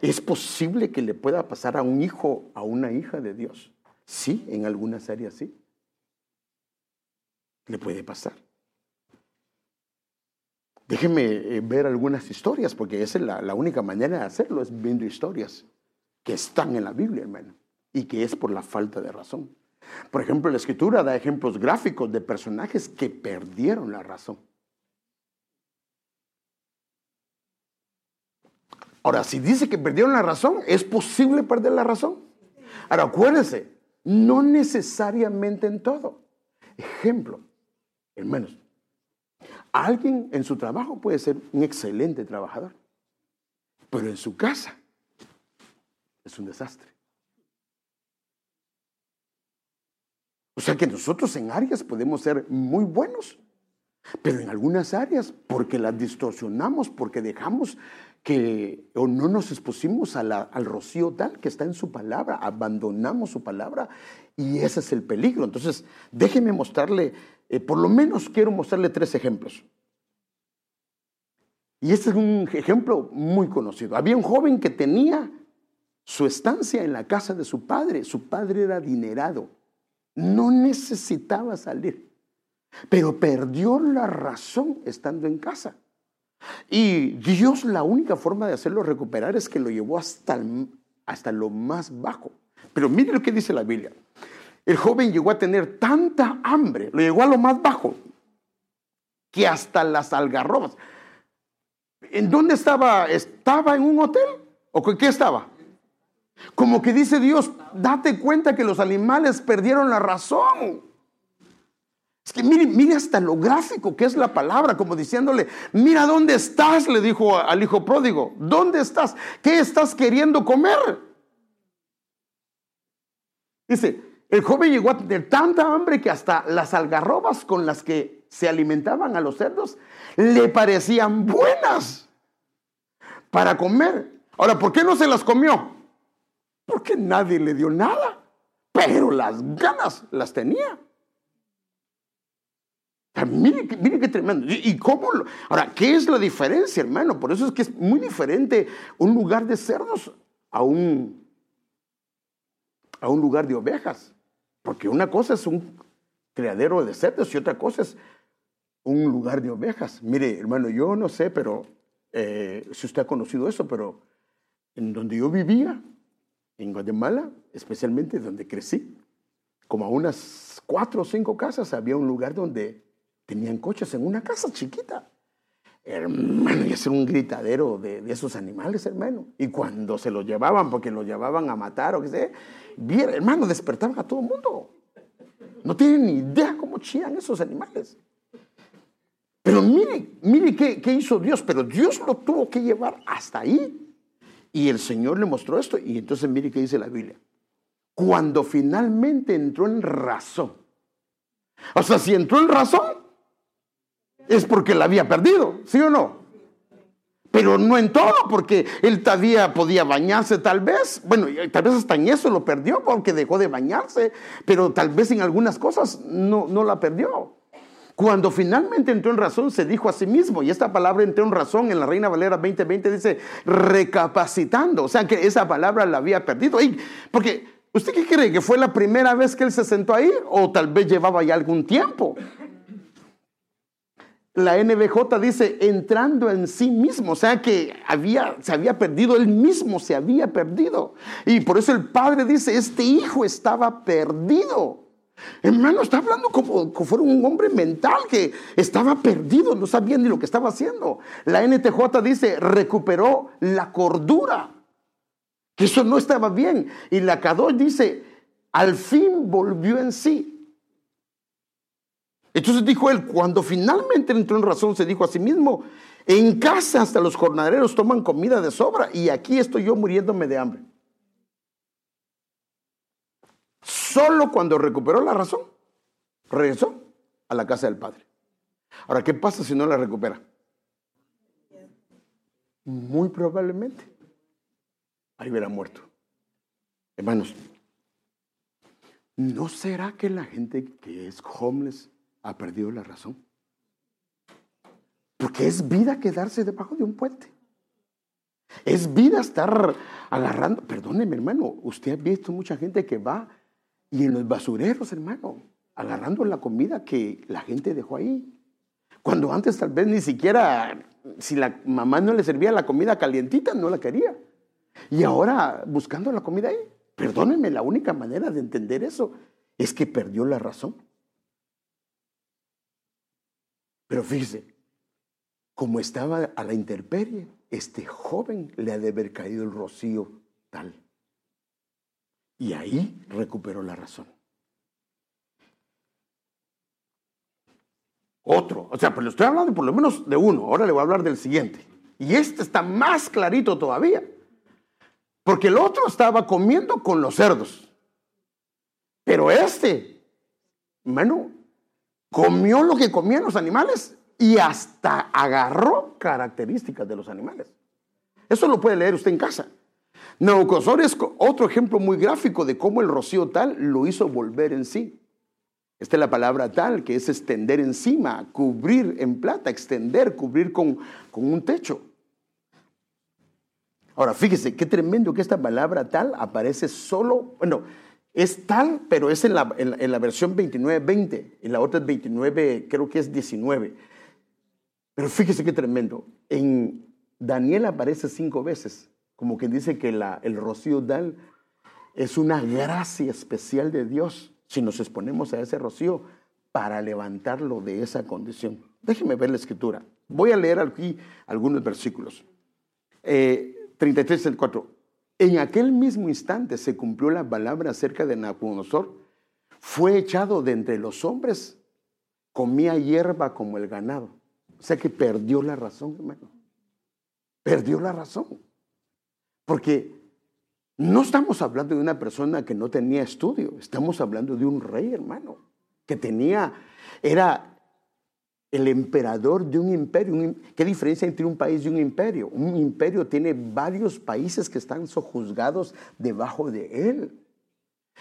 ¿Es posible que le pueda pasar a un hijo, a una hija de Dios? Sí, en algunas áreas sí. Le puede pasar. Déjeme eh, ver algunas historias, porque esa es la, única manera de hacerlo, es viendo historias que están en la Biblia, hermano, y que es por la falta de razón. Por ejemplo, la escritura da ejemplos gráficos de personajes que perdieron la razón. Ahora, si dice que perdieron la razón, ¿es posible perder la razón? Ahora, acuérdense, no necesariamente en todo. Ejemplo, hermanos, alguien en su trabajo puede ser un excelente trabajador, pero en su casa es un desastre. O sea que nosotros en áreas podemos ser muy buenos, pero en algunas áreas, porque las distorsionamos, porque dejamos que o no nos expusimos al rocío tal que está en su palabra, abandonamos su palabra y ese es el peligro. Entonces, déjeme mostrarle, eh, por lo menos quiero mostrarle tres ejemplos. Y este es un ejemplo muy conocido. Había un joven que tenía su estancia en la casa de su padre. Su padre era adinerado. No necesitaba salir, pero perdió la razón estando en casa. Y Dios la única forma de hacerlo recuperar es que lo llevó hasta, hasta lo más bajo. Pero mire lo que dice la Biblia. El joven llegó a tener tanta hambre, lo llegó a lo más bajo, que hasta las algarrobas. ¿En dónde estaba? ¿Estaba en un hotel? ¿O qué estaba? Como que dice Dios, date cuenta que los animales perdieron la razón. Es que mire, mire hasta lo gráfico que es la palabra, como diciéndole, mira dónde estás, le dijo al hijo pródigo, ¿dónde estás? ¿Qué estás queriendo comer? Dice, el joven llegó a tener tanta hambre que hasta las algarrobas con las que se alimentaban a los cerdos le parecían buenas para comer. Ahora, ¿por qué no se las comió? Porque nadie le dio nada, pero las ganas las tenía. Mire, qué tremendo. ¿Y, cómo? Ahora, ¿qué es la diferencia, hermano? Por eso es que es muy diferente un lugar de cerdos a un, a un lugar de ovejas. Porque una cosa es un criadero de cerdos y otra cosa es un lugar de ovejas. Mire, hermano, yo no sé, pero eh, si usted ha conocido eso, pero en donde yo vivía, en Guatemala, especialmente donde crecí, como a unas cuatro o cinco casas, había un lugar donde Tenían coches en una casa chiquita. hermano, y hacer un gritadero de, esos animales, hermano. Y cuando se los llevaban, porque los llevaban a matar o qué sé, bien, hermano, despertaban a todo el mundo. No tienen ni idea cómo chillan esos animales. Pero mire, mire qué, qué hizo Dios, pero Dios lo tuvo que llevar hasta ahí. Y el Señor le mostró esto. Y entonces mire qué dice la Biblia. Cuando finalmente entró en razón. O sea, si entró en razón, es porque la había perdido, ¿sí o no? Pero no en todo, porque él todavía podía bañarse tal vez. Bueno, tal vez hasta en eso lo perdió porque dejó de bañarse, pero tal vez en algunas cosas no, no la perdió. Cuando finalmente entró en razón, se dijo a sí mismo, y esta palabra entró en razón en la Reina Valera 2020 dice recapacitando, o sea que esa palabra la había perdido. porque, ¿usted qué cree? ¿Que fue la primera vez que él se sentó ahí o tal vez llevaba ya algún tiempo? La NBJ dice entrando en sí mismo, o sea que había, se había perdido, él mismo se había perdido. Y por eso el padre dice, este hijo estaba perdido. Hermano, está hablando como, como fuera un hombre mental que estaba perdido, no sabía ni lo que estaba haciendo. La NTJ dice, recuperó la cordura, que eso no estaba bien. Y la Kadosh dice, al fin volvió en sí. Entonces dijo él, cuando finalmente entró en razón, se dijo a sí mismo, en casa hasta los jornaleros toman comida de sobra y aquí estoy yo muriéndome de hambre. Solo cuando recuperó la razón, regresó a la casa del Padre. Ahora, ¿qué pasa si no la recupera? Muy probablemente ahí hubiera muerto. Hermanos, ¿no será que la gente que es homeless ha perdido la razón? Porque es vida quedarse debajo de un puente. Es vida estar agarrando. Perdóneme, hermano, usted ha visto mucha gente que va y en los basureros, hermano, agarrando la comida que la gente dejó ahí. Cuando antes tal vez ni siquiera, si la mamá no le servía la comida calientita, no la quería. Y ahora buscando la comida ahí. Perdónenme, la única manera de entender eso es que perdió la razón. Pero fíjese, como estaba a la intemperie, este joven le ha de haber caído el rocío tal. Y ahí recuperó la razón. Otro, o sea, pues le estoy hablando por lo menos de uno, ahora le voy a hablar del siguiente. Y este está más clarito todavía. Porque el otro estaba comiendo con los cerdos. Pero este, hermano, comió lo que comían los animales y hasta agarró características de los animales. Eso lo puede leer usted en casa. Naucosor es otro ejemplo muy gráfico de cómo el rocío tal lo hizo volver en sí. Esta es la palabra tal, que es extender encima, cubrir en plata, extender, cubrir con, con un techo. Ahora, fíjese, qué tremendo que esta palabra tal aparece solo, bueno, es tal, pero es en la, en, la versión 29-20, en la otra es 29, creo que es 19. Pero fíjese qué tremendo, en Daniel aparece cinco veces como que dice que el rocío dal es una gracia especial de Dios si nos exponemos a ese rocío para levantarlo de esa condición. Déjeme ver la escritura. Voy a leer aquí algunos versículos. Eh, 33 el 4. En aquel mismo instante se cumplió la palabra acerca de Nabucodonosor. Fue echado de entre los hombres, comía hierba como el ganado. O sea que perdió la razón, hermano. Perdió la razón. Porque no estamos hablando de una persona que no tenía estudio, estamos hablando de un rey, hermano, que tenía, era el emperador de un imperio. ¿Qué diferencia entre un país y un imperio? Un imperio tiene varios países que están sojuzgados debajo de él.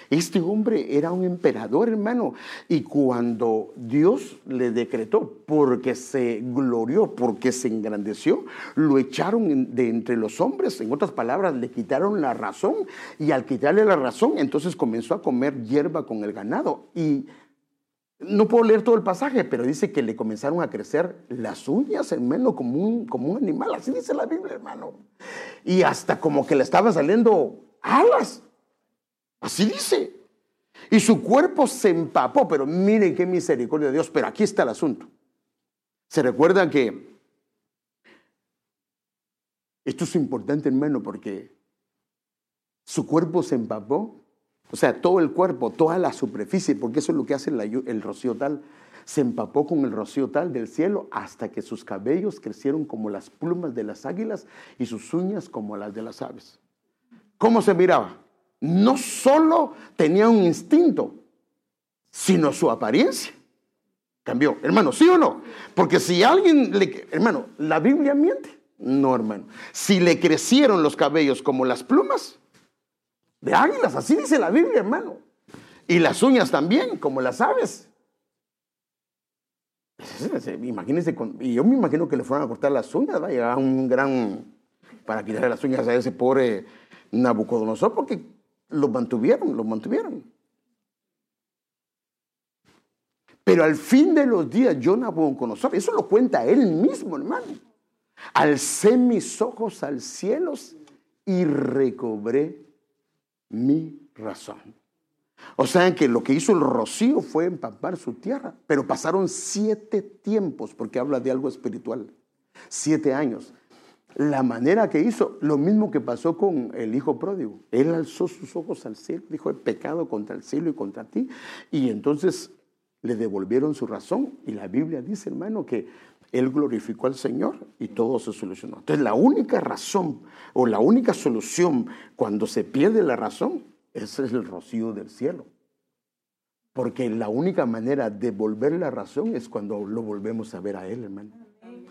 Este hombre era un emperador, hermano, y cuando Dios le decretó, porque se glorió, porque se engrandeció, lo echaron de entre los hombres, en otras palabras, le quitaron la razón, y al quitarle la razón, entonces comenzó a comer hierba con el ganado. Y no puedo leer todo el pasaje, pero dice que le comenzaron a crecer las uñas, hermano, como un, como un animal, así dice la Biblia, hermano. Y hasta como que le estaban saliendo alas. Así dice. Y su cuerpo se empapó, pero miren qué misericordia de Dios. Pero aquí está el asunto. Se recuerda que Esto es importante, hermano, porque su cuerpo se empapó, o sea, todo el cuerpo, toda la superficie, porque eso es lo que hace el rocío tal, se empapó con el rocío tal del cielo hasta que sus cabellos crecieron como las plumas de las águilas y sus uñas como las de las aves. ¿Cómo se miraba? No solo tenía un instinto, sino su apariencia. Cambió, hermano, ¿sí o no? Porque si alguien le... Hermano, ¿la Biblia miente? No, hermano. Si le crecieron los cabellos como las plumas de águilas, así dice la Biblia, hermano. Y las uñas también, como las aves. Imagínense, y yo me imagino que le fueron a cortar las uñas, va a un gran, para quitarle las uñas a ese pobre Nabucodonosor, porque lo mantuvieron, lo mantuvieron. Pero al fin de los días, yo Nabucodonosor, eso lo cuenta él mismo, hermano. Alcé mis ojos al cielo y recobré mi razón. O sea que lo que hizo el rocío fue empapar su tierra, pero pasaron siete tiempos, porque habla de algo espiritual, siete años. La manera que hizo, lo mismo que pasó con el hijo pródigo. Él alzó sus ojos al cielo, dijo, he pecado contra el cielo y contra ti. Y entonces le devolvieron su razón. Y la Biblia dice, hermano, que él glorificó al Señor y todo se solucionó. Entonces la única razón o la única solución cuando se pierde la razón es el rocío del cielo. Porque la única manera de volver la razón es cuando lo volvemos a ver a Él, hermano.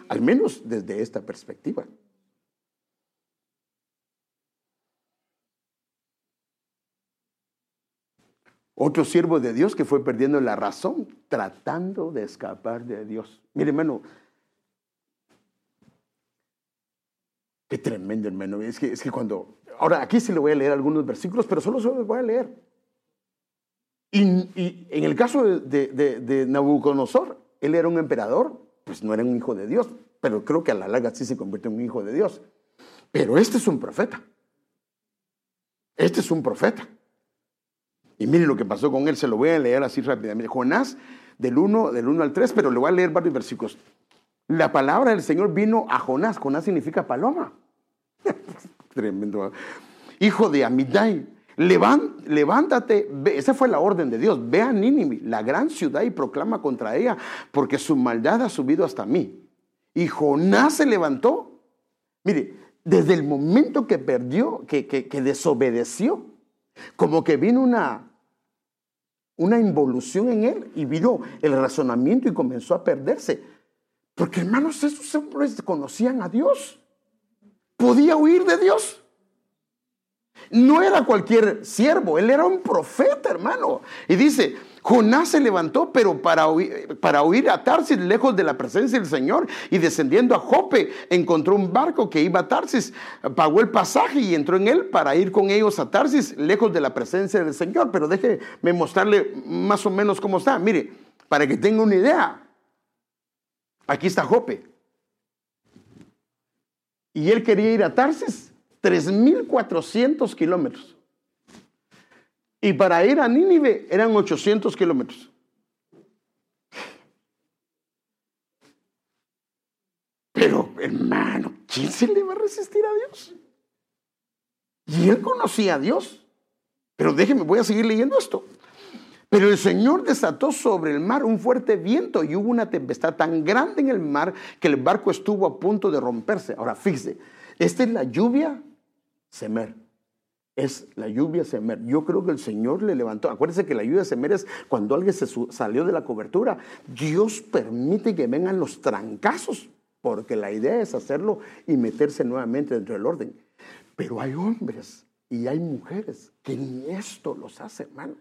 Al menos desde esta perspectiva. Otro siervo de Dios que fue perdiendo la razón, tratando de escapar de Dios. Mire, hermano, qué tremendo, hermano. Es que, es que cuando Ahora, aquí sí le voy a leer algunos versículos, pero solo se los voy a leer. Y, en el caso de, Nabucodonosor, él era un emperador, pues no era un hijo de Dios, pero creo que a la larga sí se convierte en un hijo de Dios. Pero este es un profeta. Este es un profeta. Y mire lo que pasó con él, se lo voy a leer así rápidamente. Jonás, del 1, del 1 al 3, pero le voy a leer varios versículos. La palabra del Señor vino a Jonás. Jonás significa paloma. Tremendo. Hijo de Amidai, levántate, esa fue la orden de Dios, ve a Nínive, la gran ciudad, y proclama contra ella, porque su maldad ha subido hasta mí. Y Jonás se levantó. Mire, desde el momento que perdió, que, que, desobedeció, como que vino una, una involución en él y vino el razonamiento y comenzó a perderse. Porque hermanos, esos hombres conocían a Dios podía huir de Dios. No era cualquier siervo, él era un profeta, hermano. Y dice, Jonás se levantó, pero para huir, para huir a Tarsis, lejos de la presencia del Señor, y descendiendo a Jope, encontró un barco que iba a Tarsis, pagó el pasaje y entró en él para ir con ellos a Tarsis, lejos de la presencia del Señor. Pero déjeme mostrarle más o menos cómo está. Mire, para que tenga una idea, aquí está Jope. Y él quería ir a Tarsis, 3.400 kilómetros. Y para ir a Nínive eran 800 kilómetros. Pero hermano, ¿quién se le va a resistir a Dios? Y él conocía a Dios. Pero déjeme, voy a seguir leyendo esto. Pero el Señor desató sobre el mar un fuerte viento y hubo una tempestad tan grande en el mar que el barco estuvo a punto de romperse. Ahora fíjese, esta es la lluvia semer. Es la lluvia semer. Yo creo que el Señor le levantó. Acuérdense que la lluvia semer es cuando alguien se salió de la cobertura. Dios permite que vengan los trancazos, porque la idea es hacerlo y meterse nuevamente dentro del orden. Pero hay hombres y hay mujeres que ni esto los hace, hermano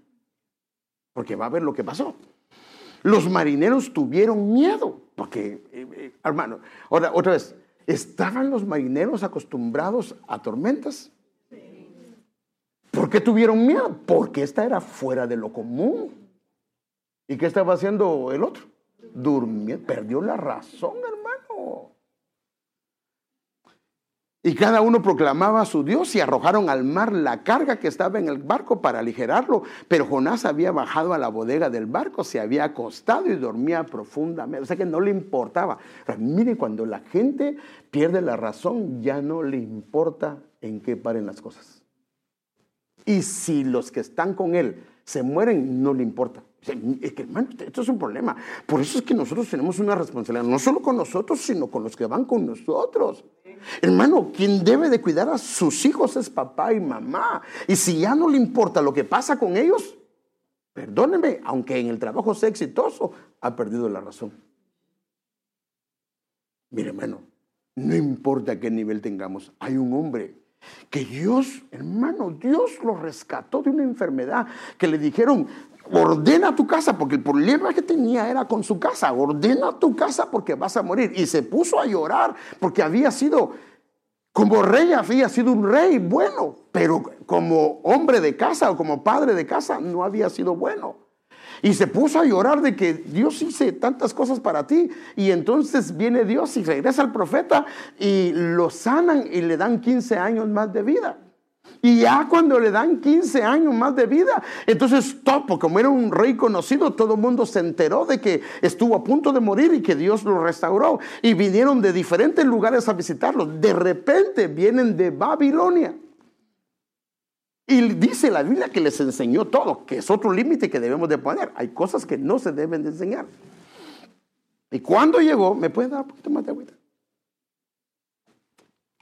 porque va a ver lo que pasó. Los marineros tuvieron miedo, porque, eh, eh, hermano, otra, otra vez, ¿estaban los marineros acostumbrados a tormentas? ¿Por qué tuvieron miedo? Porque esta era fuera de lo común. ¿Y qué estaba haciendo el otro? Durmió, perdió la razón, hermano. Y cada uno proclamaba a su Dios y arrojaron al mar la carga que estaba en el barco para aligerarlo. Pero Jonás había bajado a la bodega del barco, se había acostado y dormía profundamente. O sea que no le importaba. Mire, cuando la gente pierde la razón, ya no le importa en qué paren las cosas. Y si los que están con él se mueren, no le importa. Es que, hermano, esto es un problema. Por eso es que nosotros tenemos una responsabilidad, no solo con nosotros, sino con los que van con nosotros. Hermano, quien debe de cuidar a sus hijos es papá y mamá. Y si ya no le importa lo que pasa con ellos, perdónenme, aunque en el trabajo sea exitoso, ha perdido la razón. Mire, hermano, no importa qué nivel tengamos, hay un hombre que Dios, hermano, Dios lo rescató de una enfermedad que le dijeron, ordena tu casa, porque el problema que tenía era con su casa, ordena tu casa porque vas a morir. Y se puso a llorar porque había sido, como rey, había sido un rey bueno, pero como hombre de casa o como padre de casa no había sido bueno. Y se puso a llorar de que Dios hice tantas cosas para ti. Y entonces viene Dios y regresa al profeta y lo sanan y le dan 15 años más de vida. Y ya cuando le dan 15 años más de vida, entonces Topo, como era un rey conocido, todo el mundo se enteró de que estuvo a punto de morir y que Dios lo restauró. Y vinieron de diferentes lugares a visitarlo. De repente vienen de Babilonia. Y dice la Biblia que les enseñó todo, que es otro límite que debemos de poner. Hay cosas que no se deben de enseñar. Y cuando llegó, ¿me puede dar un poquito más de agüita?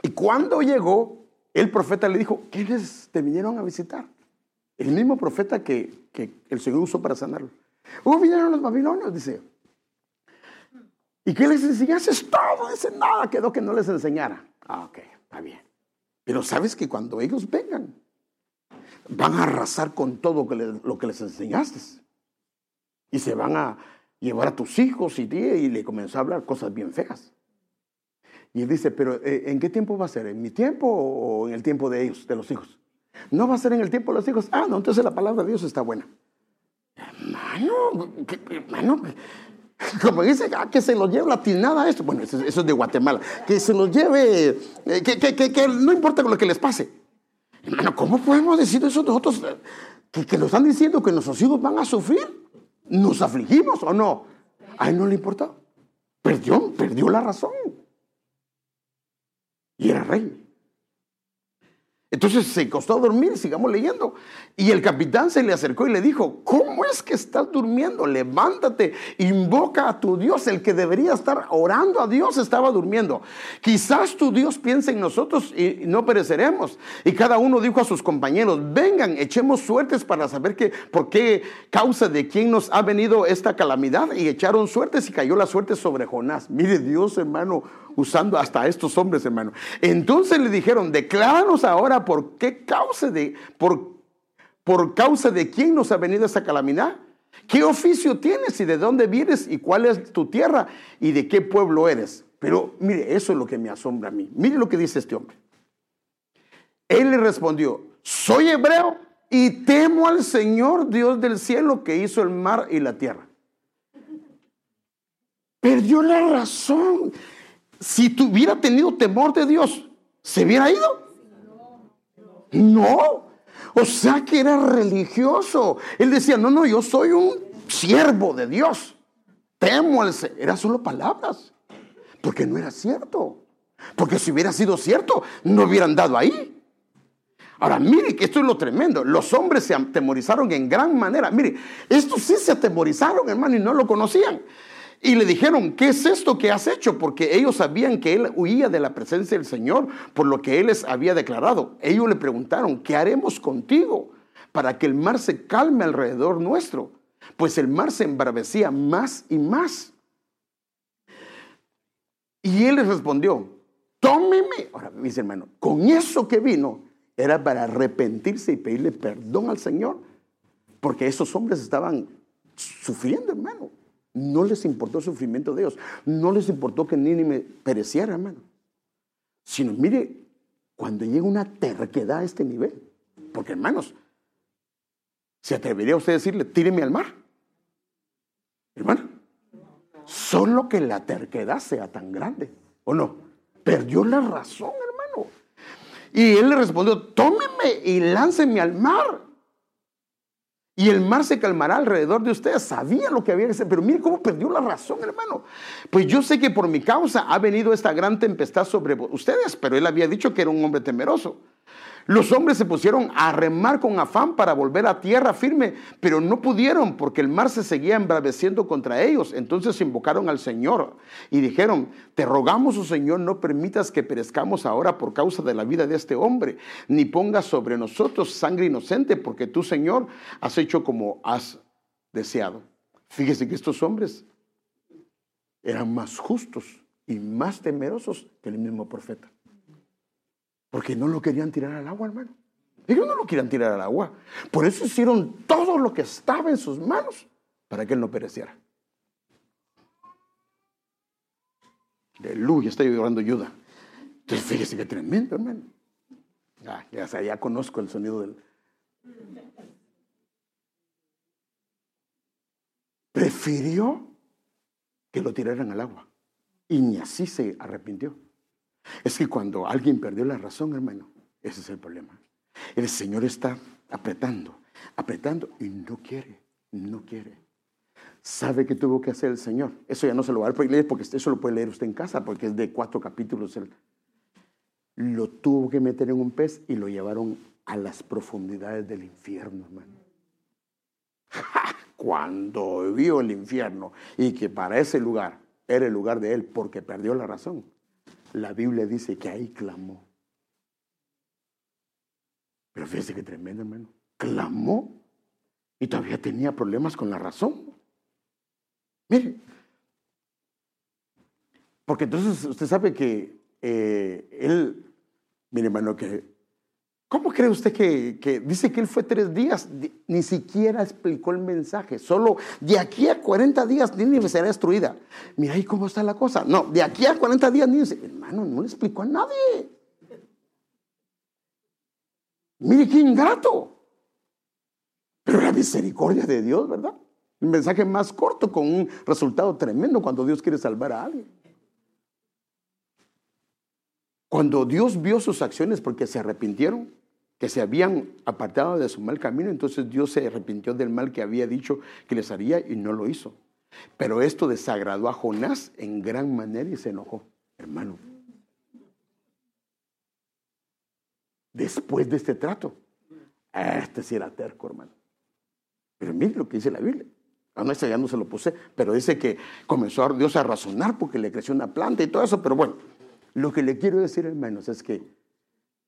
Y cuando llegó, el profeta le dijo, ¿quiénes te vinieron a visitar? El mismo profeta que, el Señor usó para sanarlo. Oh, vinieron los babilonios, dice. ¿Y qué les enseñaste? Todo, dice, nada quedó que no les enseñara. Ah, ok, está bien. Pero sabes que cuando ellos vengan, van a arrasar con todo lo que les enseñaste. Y se van a llevar a tus hijos y, y le comenzó a hablar cosas bien feas. Y él dice, pero eh, ¿en qué tiempo va a ser? ¿En mi tiempo o en el tiempo de ellos, de los hijos? No va a ser en el tiempo de los hijos. Ah, no, entonces la palabra de Dios está buena. Hermano, hermano, como dice, ah, que se lo lleve la tinada esto. Bueno, eso, es de Guatemala. Que se lo lleve, eh, que, que, no importa lo que les pase. Hermano, ¿cómo podemos decir eso nosotros? Que, que nos están diciendo que nuestros hijos van a sufrir. ¿Nos afligimos o no? A él no le importa. Perdió, perdió la razón. Y era rey. Entonces se costó dormir, sigamos leyendo. Y el capitán se le acercó y le dijo, ¿cómo es que estás durmiendo? Levántate, invoca a tu Dios. El que debería estar orando a Dios estaba durmiendo. Quizás tu Dios piense en nosotros y no pereceremos. Y cada uno dijo a sus compañeros, vengan, echemos suertes para saber que, por qué causa de quién nos ha venido esta calamidad. Y echaron suertes y cayó la suerte sobre Jonás. Mire Dios, hermano, usando hasta estos hombres, hermano. Entonces le dijeron, decláranos ahora por qué causa de, por, por causa de quién nos ha venido esta calamidad. ¿Qué oficio tienes y de dónde vienes y cuál es tu tierra y de qué pueblo eres? Pero mire, eso es lo que me asombra a mí. Mire lo que dice este hombre. Él le respondió, soy hebreo y temo al Señor Dios del cielo que hizo el mar y la tierra. Perdió la razón si tuviera tenido temor de Dios, ¿se hubiera ido? No. O sea que era religioso. Él decía, no, no, yo soy un siervo de Dios. Temo al Era solo palabras. Porque no era cierto. Porque si hubiera sido cierto, no hubieran dado ahí. Ahora, mire que esto es lo tremendo. Los hombres se atemorizaron en gran manera. Mire, estos sí se atemorizaron, hermano, y no lo conocían. Y le dijeron, ¿qué es esto que has hecho? Porque ellos sabían que él huía de la presencia del Señor por lo que él les había declarado. Ellos le preguntaron, ¿qué haremos contigo para que el mar se calme alrededor nuestro? Pues el mar se embravecía más y más. Y él les respondió, tómeme. Ahora, mis hermanos, con eso que vino era para arrepentirse y pedirle perdón al Señor, porque esos hombres estaban sufriendo, hermano. No les importó el sufrimiento de Dios. No les importó que me pereciera, hermano. Sino, mire, cuando llega una terquedad a este nivel. Porque, hermanos, ¿se atrevería usted a decirle, tíreme al mar? Hermano, solo que la terquedad sea tan grande. ¿O no? Perdió la razón, hermano. Y él le respondió, tómeme y lánceme al mar. Y el mar se calmará alrededor de ustedes. Sabía lo que había que hacer, pero mire cómo perdió la razón, hermano. Pues yo sé que por mi causa ha venido esta gran tempestad sobre ustedes, pero él había dicho que era un hombre temeroso. Los hombres se pusieron a remar con afán para volver a tierra firme, pero no pudieron porque el mar se seguía embraveciendo contra ellos. Entonces invocaron al Señor y dijeron, te rogamos, oh Señor, no permitas que perezcamos ahora por causa de la vida de este hombre, ni pongas sobre nosotros sangre inocente, porque tú, Señor, has hecho como has deseado. Fíjese que estos hombres eran más justos y más temerosos que el mismo profeta. Porque no lo querían tirar al agua, hermano. Ellos no lo querían tirar al agua. Por eso hicieron todo lo que estaba en sus manos para que él no pereciera. Aleluya, estoy llorando ayuda. Entonces fíjese que tremendo, hermano. Ya, ya conozco el sonido del... Prefirió que lo tiraran al agua. Y ni así se arrepintió. Es que cuando alguien perdió la razón, hermano, ese es el problema. El Señor está apretando, apretando y no quiere, no quiere. ¿Sabe qué tuvo que hacer el Señor? Eso ya no se lo va a leer porque eso lo puede leer usted en casa porque es de cuatro capítulos. Lo tuvo que meter en un pez y lo llevaron a las profundidades del infierno, hermano. Cuando vio el infierno y que para ese lugar era el lugar de él porque perdió la razón, la Biblia dice que ahí clamó. Pero fíjese que tremendo, hermano. Clamó y todavía tenía problemas con la razón. Mire, porque entonces usted sabe que eh, él, mire hermano, que ¿Cómo cree usted que, dice que él fue tres días? Ni siquiera explicó el mensaje. Solo de aquí a 40 días Nínive será destruida. Mira ahí cómo está la cosa. No, de aquí a 40 días Nínive. Hermano, no le explicó a nadie. Mire qué ingrato. Pero la misericordia de Dios, ¿verdad? Un mensaje más corto con un resultado tremendo cuando Dios quiere salvar a alguien. Cuando Dios vio sus acciones porque se arrepintieron, que se habían apartado de su mal camino, entonces Dios se arrepintió del mal que había dicho que les haría y no lo hizo. Pero esto desagradó a Jonás en gran manera y se enojó, hermano. Después de este trato, este sí era terco, hermano. Pero mire lo que dice la Biblia. A no, ya no se lo puse, pero dice que comenzó Dios a razonar porque le creció una planta y todo eso. Pero bueno, lo que le quiero decir, hermanos, es que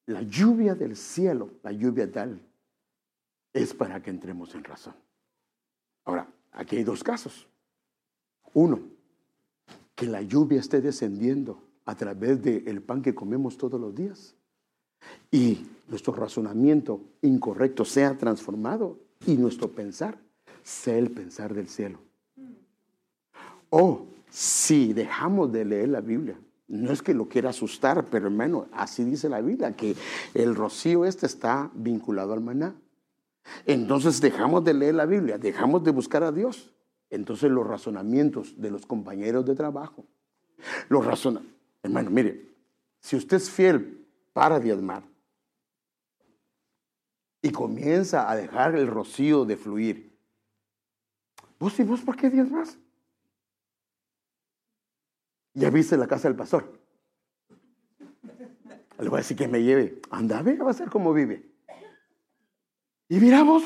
la lluvia del cielo, la lluvia tal, es para que entremos en razón. Ahora, aquí hay dos casos. Uno, que la lluvia esté descendiendo a través del pan que comemos todos los días y nuestro razonamiento incorrecto sea transformado y nuestro pensar sea el pensar del cielo. O si dejamos de leer la Biblia no es que lo quiera asustar, pero hermano, así dice la Biblia, que el rocío este está vinculado al maná. Entonces dejamos de leer la Biblia, dejamos de buscar a Dios. Entonces los razonamientos de los compañeros de trabajo, los razonamientos, hermano, mire, si usted es fiel para diezmar y comienza a dejar el rocío de fluir, ¿vos y vos por qué diezmas? Ya viste la casa del pastor. Le voy a decir que me lleve. Anda, ve, va a ser como vive. Y mira vos,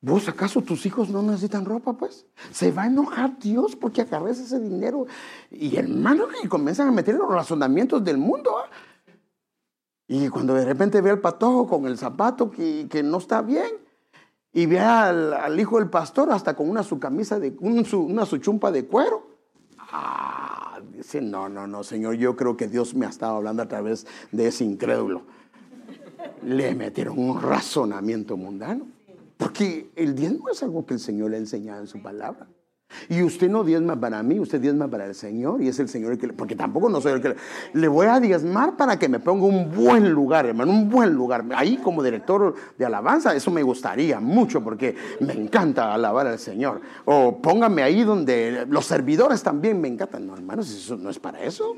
vos acaso tus hijos no necesitan ropa, pues. Se va a enojar Dios porque agarres ese dinero. Y hermano, y comienzan a meter los razonamientos del mundo. ¿ah? Y cuando de repente ve al patojo con el zapato que, que no está bien, y ve al, hijo del pastor hasta con una su camisa de, una su chumpa de cuero. Ah, no, no, no, Señor, yo creo que Dios me ha estado hablando a través de ese incrédulo. Le metieron un razonamiento mundano. Porque el diezmo es algo que el Señor le ha enseñado en su palabra. Y usted no diezma para mí, usted diezma para el Señor y es el Señor el que, porque tampoco no soy el que le, voy a diezmar para que me ponga un buen lugar, hermano, un buen lugar. Ahí como director de alabanza, eso me gustaría mucho porque me encanta alabar al Señor. O póngame ahí donde los servidores también me encantan. No, hermanos, eso no es para eso.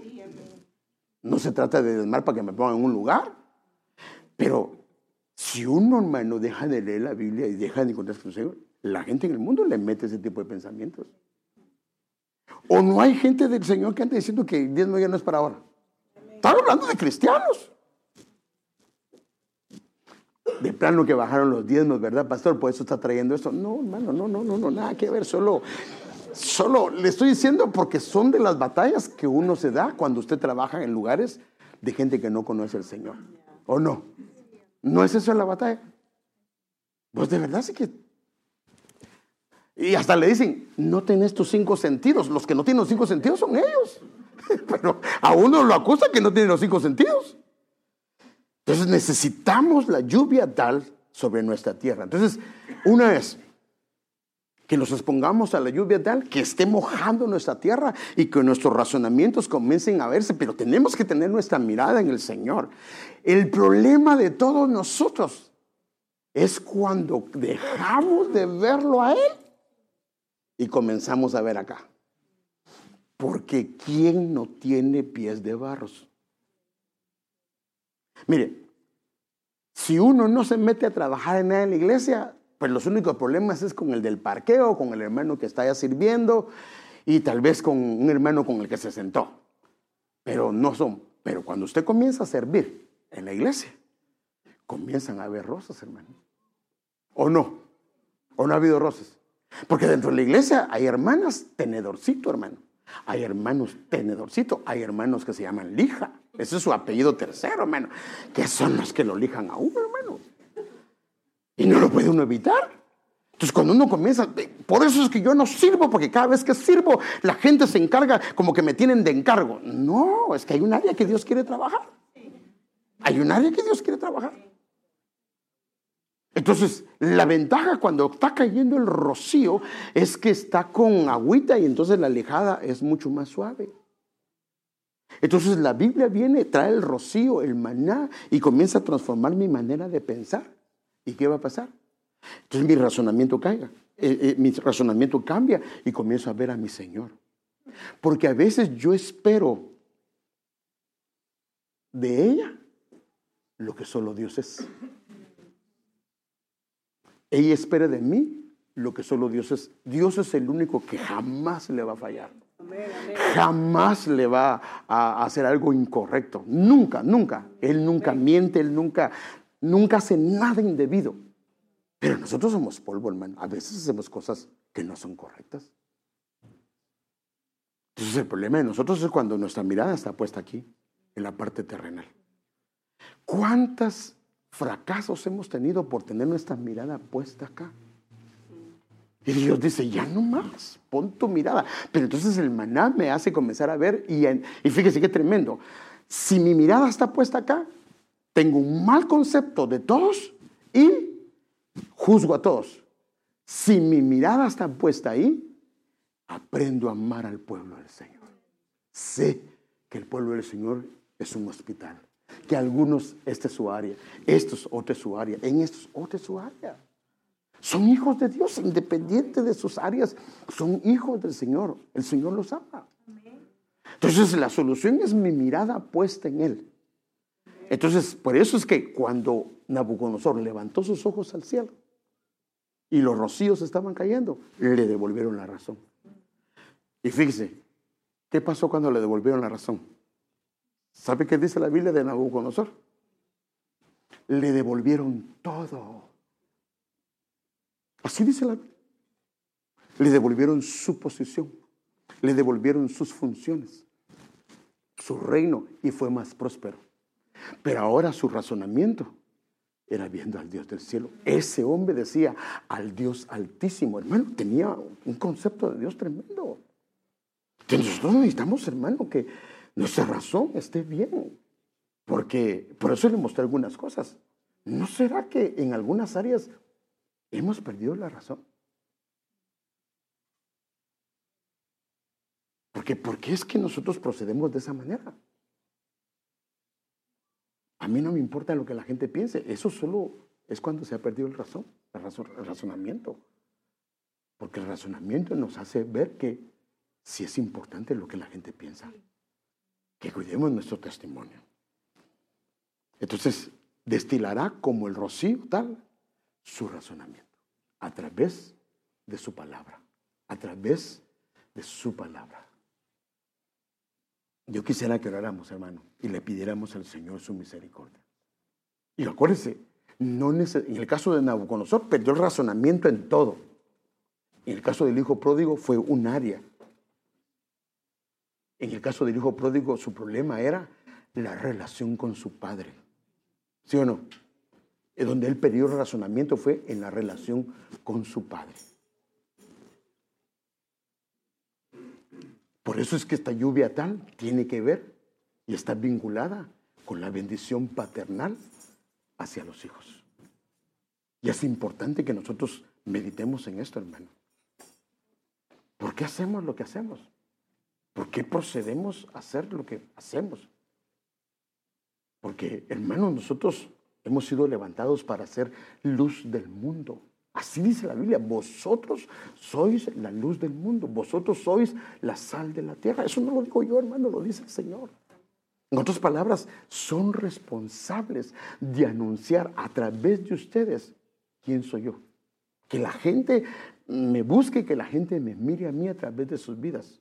No se trata de diezmar para que me ponga en un lugar. Pero si uno, hermano, deja de leer la Biblia y deja de encontrar con el Señor, la gente en el mundo le mete ese tipo de pensamientos. O no hay gente del Señor que ande diciendo que el diezmo ya no es para ahora. Están hablando de cristianos. De plano que bajaron los diezmos, ¿verdad, pastor? Por eso está trayendo esto. No, hermano, no, no, no, no, nada que ver. Solo, solo le estoy diciendo porque son de las batallas que uno se da cuando usted trabaja en lugares de gente que no conoce al Señor. ¿O no? ¿No es eso la batalla? Pues de verdad sí que... Y hasta le dicen, no tenés tus cinco sentidos. Los que no tienen los cinco sentidos son ellos. Pero a uno lo acusa que no tiene los cinco sentidos. Entonces necesitamos la lluvia tal sobre nuestra tierra. Entonces, una vez que nos expongamos a la lluvia tal, que esté mojando nuestra tierra y que nuestros razonamientos comiencen a verse, pero tenemos que tener nuestra mirada en el Señor. El problema de todos nosotros es cuando dejamos de verlo a Él y comenzamos a ver acá. Porque ¿quién no tiene pies de barros? Mire, si uno no se mete a trabajar en nada en la iglesia, pues los únicos problemas es con el del parqueo, con el hermano que está allá sirviendo y tal vez con un hermano con el que se sentó. Pero no son. Pero cuando usted comienza a servir en la iglesia, comienzan a haber rosas, hermano. ¿O no? ¿O no ha habido rosas? Porque dentro de la iglesia hay hermanas tenedorcito, hermano. Hay hermanos tenedorcito, hay hermanos que se llaman lija. Ese es su apellido tercero, hermano. Que son los que lo lijan a uno, hermano. Y no lo puede uno evitar. Entonces cuando uno comienza, por eso es que yo no sirvo, porque cada vez que sirvo, la gente se encarga como que me tienen de encargo. No, es que hay un área que Dios quiere trabajar. Hay un área que Dios quiere trabajar. Entonces, la ventaja cuando está cayendo el rocío es que está con agüita y entonces la alejada es mucho más suave. Entonces la Biblia viene, trae el rocío, el maná y comienza a transformar mi manera de pensar. ¿Y qué va a pasar? Entonces mi razonamiento caiga, eh, eh, mi razonamiento cambia y comienzo a ver a mi Señor. Porque a veces yo espero de ella lo que solo Dios es. Ella espera de mí lo que solo Dios es. Dios es el único que jamás le va a fallar. Jamás le va a hacer algo incorrecto. Nunca, nunca. Él nunca miente, él nunca, nunca hace nada indebido. Pero nosotros somos polvo, hermano. A veces hacemos cosas que no son correctas. Entonces el problema de nosotros es cuando nuestra mirada está puesta aquí, en la parte terrenal. ¿Cuántos fracasos hemos tenido por tener nuestra mirada puesta acá? Y Dios dice, ya no más, pon tu mirada. Pero entonces el maná me hace comenzar a ver y, y fíjese qué tremendo. Si mi mirada está puesta acá, tengo un mal concepto de todos y juzgo a todos. Si mi mirada está puesta ahí, aprendo a amar al pueblo del Señor. Sé que el pueblo del Señor es un hospital, que algunos, esta es su área, estos, otra es su área, en estos, otra es su área. Son hijos de Dios, independiente de sus áreas, son hijos del Señor. El Señor los ama. Entonces la solución es mi mirada puesta en Él. Entonces, por eso es que cuando Nabucodonosor levantó sus ojos al cielo y los rocíos estaban cayendo, le devolvieron la razón. Y fíjese, ¿qué pasó cuando le devolvieron la razón? ¿Sabe qué dice la Biblia de Nabucodonosor? Le devolvieron todo. Así dice la Biblia. Le devolvieron su posición, le devolvieron sus funciones, su reino y fue más próspero. Pero ahora su razonamiento era viendo al Dios del cielo. Ese hombre decía al Dios altísimo, hermano, tenía un concepto de Dios tremendo. Entonces nosotros necesitamos, hermano, que nuestra razón esté bien. Porque por eso le mostré algunas cosas. ¿No será que en algunas áreas hemos perdido la razón? Porque ¿por qué es que nosotros procedemos de esa manera? A mí no me importa lo que la gente piense. Eso solo es cuando se ha perdido el razón, el, razonamiento. Porque el razonamiento nos hace ver que sí es importante lo que la gente piensa. Que cuidemos nuestro testimonio. Entonces, destilará como el rocío tal su razonamiento a través de su palabra, a través de su palabra. Yo quisiera que oráramos, hermano, y le pidiéramos al Señor su misericordia. Y acuérdese, no en el caso de Nabucodonosor perdió el razonamiento en todo. En el caso del hijo pródigo fue un área. En el caso del hijo pródigo su problema era la relación con su padre. ¿Sí o no? Donde él perdió el razonamiento fue en la relación con su padre. Por eso es que esta lluvia tal tiene que ver y está vinculada con la bendición paternal hacia los hijos. Y es importante que nosotros meditemos en esto, hermano. ¿Por qué hacemos lo que hacemos? ¿Por qué procedemos a hacer lo que hacemos? Porque, hermano, nosotros hemos sido levantados para ser luz del mundo. Así dice la Biblia, vosotros sois la luz del mundo, vosotros sois la sal de la tierra. Eso no lo digo yo, hermano, lo dice el Señor. En otras palabras, son responsables de anunciar a través de ustedes quién soy yo. Que la gente me busque, que la gente me mire a mí a través de sus vidas.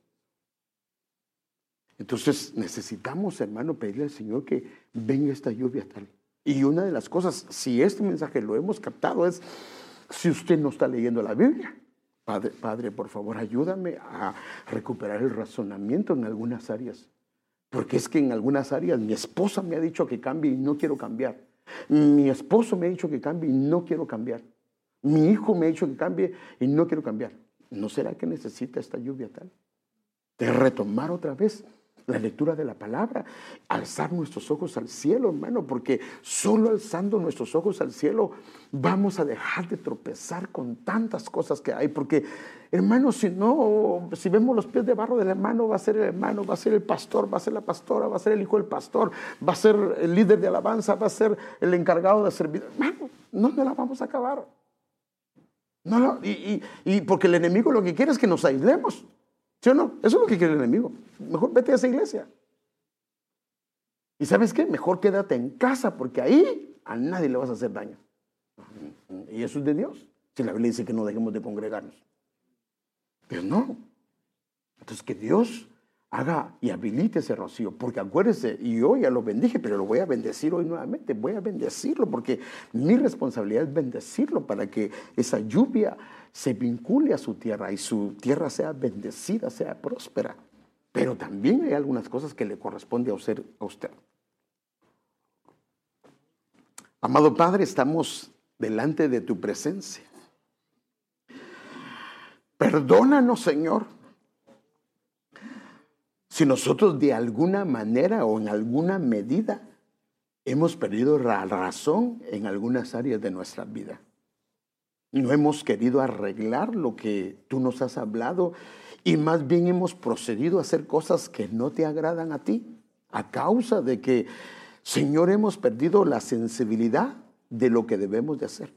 Entonces necesitamos, hermano, pedirle al Señor que venga esta lluvia tal. Y una de las cosas, si este mensaje lo hemos captado, es si usted no está leyendo la Biblia, Padre, Padre, por favor, ayúdame a recuperar el razonamiento en algunas áreas. Porque es que en algunas áreas mi esposa me ha dicho que cambie y no quiero cambiar. Mi esposo me ha dicho que cambie y no quiero cambiar. Mi hijo me ha dicho que cambie y no quiero cambiar. ¿No será que necesita esta lluvia tal? De retomar otra vez la lectura de la palabra, alzar nuestros ojos al cielo, hermano, porque solo alzando nuestros ojos al cielo vamos a dejar de tropezar con tantas cosas que hay, porque hermano, si no, si vemos los pies de barro del hermano, va a ser el hermano, va a ser el pastor, va a ser la pastora, va a ser el hijo del pastor, va a ser el líder de alabanza, va a ser el encargado de servir, hermano, no me la vamos a acabar. No, y, y porque el enemigo lo que quiere es que nos aislemos. ¿Sí o no? Eso es lo que quiere el enemigo. Mejor vete a esa iglesia. Y sabes qué? Mejor quédate en casa porque ahí a nadie le vas a hacer daño. Y eso es de Dios. Si la Biblia dice que no dejemos de congregarnos. Pero no. Entonces que Dios haga y habilite ese rocío. Porque acuérdese, y yo ya lo bendije, pero lo voy a bendecir hoy nuevamente. Voy a bendecirlo porque mi responsabilidad es bendecirlo para que esa lluvia se vincule a su tierra y su tierra sea bendecida, sea próspera. Pero también hay algunas cosas que le corresponde a usted. A usted. Amado Padre, estamos delante de tu presencia. Perdónanos, Señor, si nosotros de alguna manera o en alguna medida hemos perdido la razón en algunas áreas de nuestra vida. No hemos querido arreglar lo que tú nos has hablado y más bien hemos procedido a hacer cosas que no te agradan a ti a causa de que, Señor, hemos perdido la sensibilidad de lo que debemos de hacer.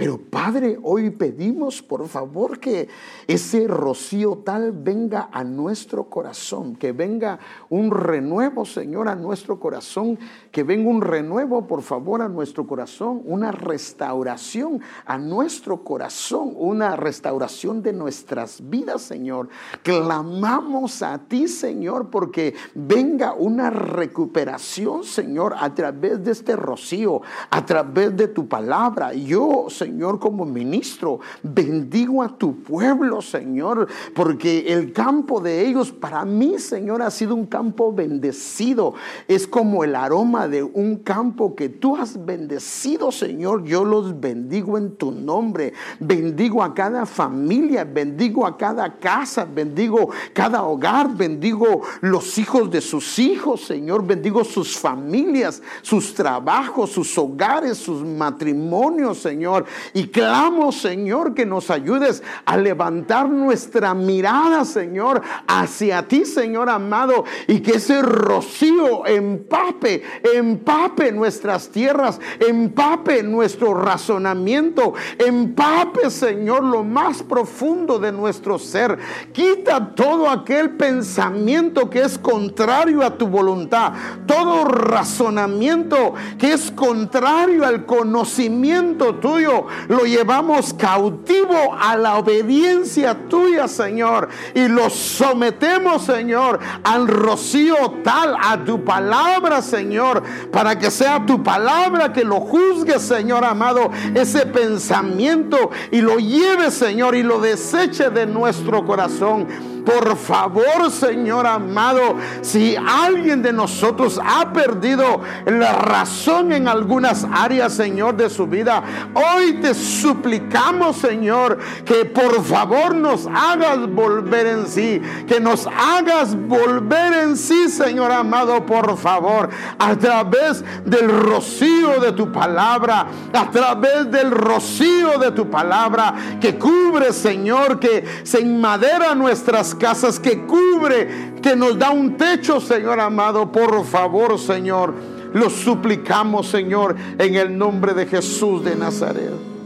Pero Padre, hoy pedimos por favor que ese rocío tal venga a nuestro corazón, que venga un renuevo, Señor, a nuestro corazón, que venga un renuevo, por favor, a nuestro corazón, una restauración a nuestro corazón, una restauración de nuestras vidas, Señor. Clamamos a ti, Señor, porque venga una recuperación, Señor, a través de este rocío, a través de tu palabra. Yo, Señor, Señor, como ministro. Bendigo a tu pueblo, Señor, porque el campo de ellos para mí, Señor, ha sido un campo bendecido. Es como el aroma de un campo que tú has bendecido, Señor. Yo los bendigo en tu nombre. Bendigo a cada familia, bendigo a cada casa, bendigo cada hogar, bendigo los hijos de sus hijos, Señor. Bendigo sus familias, sus trabajos, sus hogares, sus matrimonios, Señor. Y clamo, Señor, que nos ayudes a levantar nuestra mirada, Señor, hacia ti, Señor amado, y que ese rocío empape, empape nuestras tierras, empape nuestro razonamiento, empape, Señor, lo más profundo de nuestro ser. Quita todo aquel pensamiento que es contrario a tu voluntad, todo razonamiento que es contrario al conocimiento tuyo, lo llevamos cautivo a la obediencia tuya, Señor, y lo sometemos, Señor, al rocío tal, a tu palabra, Señor, para que sea tu palabra que lo juzgue, Señor amado, ese pensamiento y lo lleve, Señor, y lo deseche de nuestro corazón. Por favor, Señor amado, si alguien de nosotros ha perdido la razón en algunas áreas, Señor, de su vida, hoy te suplicamos, Señor, que por favor nos hagas volver en sí, que nos hagas volver en sí, Señor amado, por favor, a través del rocío de tu palabra, a través del rocío de tu palabra que cubre, Señor, que se enmadera nuestras casas, que cubre, que nos da un techo, Señor amado. Por favor, Señor, lo suplicamos, Señor, en el nombre de Jesús de Nazaret.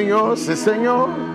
Señor, sí, Señor.